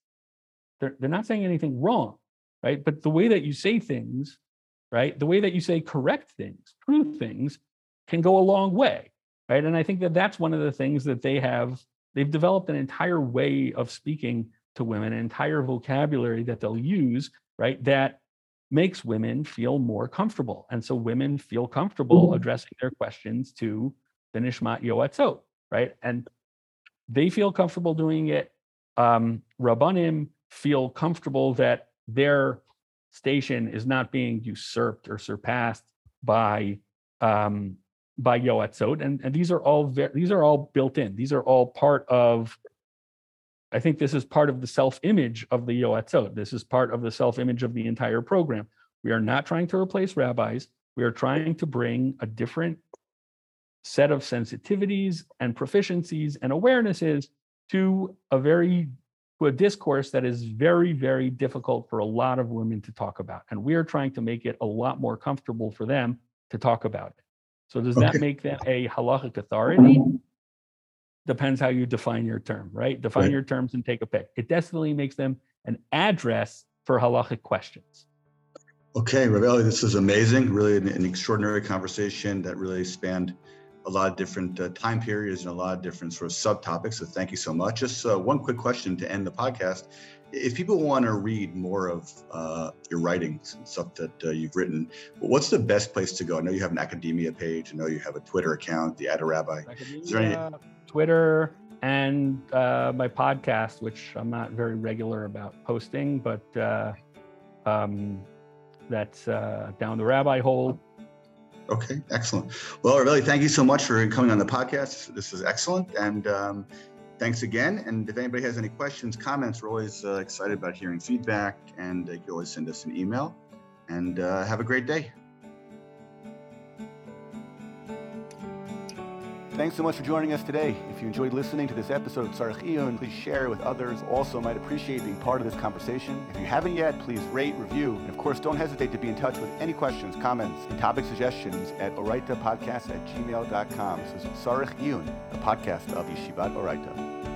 they're, they're not saying anything wrong right but the way that you say things right the way that you say correct things true things can go a long way, right? And I think that that's one of the things that they have. They've developed an entire way of speaking to women, an entire vocabulary that they'll use, right? That makes women feel more comfortable. And so women feel comfortable mm-hmm. addressing their questions to the Nishmat Yoatzot, right? And they feel comfortable doing it. Um, Rabbanim feel comfortable that their station is not being usurped or surpassed by um, by Yoatzot, and, and these are all very, these are all built in. These are all part of. I think this is part of the self-image of the Yoatzot. This is part of the self-image of the entire program. We are not trying to replace rabbis. We are trying to bring a different set of sensitivities and proficiencies and awarenesses to a very a discourse that is very very difficult for a lot of women to talk about and we are trying to make it a lot more comfortable for them to talk about it so does that make them a halachic authority? Depends how you define your term, right? Define right. your terms and take a pick. It definitely makes them an address for halachic questions. Okay, Rav Elli, this is amazing. Really an, an, extraordinary conversation that really spanned a lot of different uh, time periods and a lot of different sort of subtopics. So thank you so much. Just uh, one quick question to end the podcast if people want to read more of uh, your writings and stuff that uh, you've written, what's the best place to go? I know you have an academia page. I know you have a Twitter account, the Adderabbi. Is there any... Twitter and uh, my podcast, which I'm not very regular about posting, but uh, um, that's down the rabbi hole. Okay, excellent. Well, really, thank you so much for coming on the podcast. This is excellent, and um, thanks again. And if anybody has any questions, comments, we're always uh, excited about hearing feedback, and you can always send us an email. And uh, have a great day. Thanks so much for joining us today. If you enjoyed listening to this episode of Tzarech Iyun, please share it with others. Also, might appreciate being part of this conversation. If you haven't yet, please rate, review, and of course, don't hesitate to be in touch with any questions, comments, and topic suggestions at oraytapodcast at gmail.com. This is Tzarech Iyun, a podcast of Yeshivat Orayta.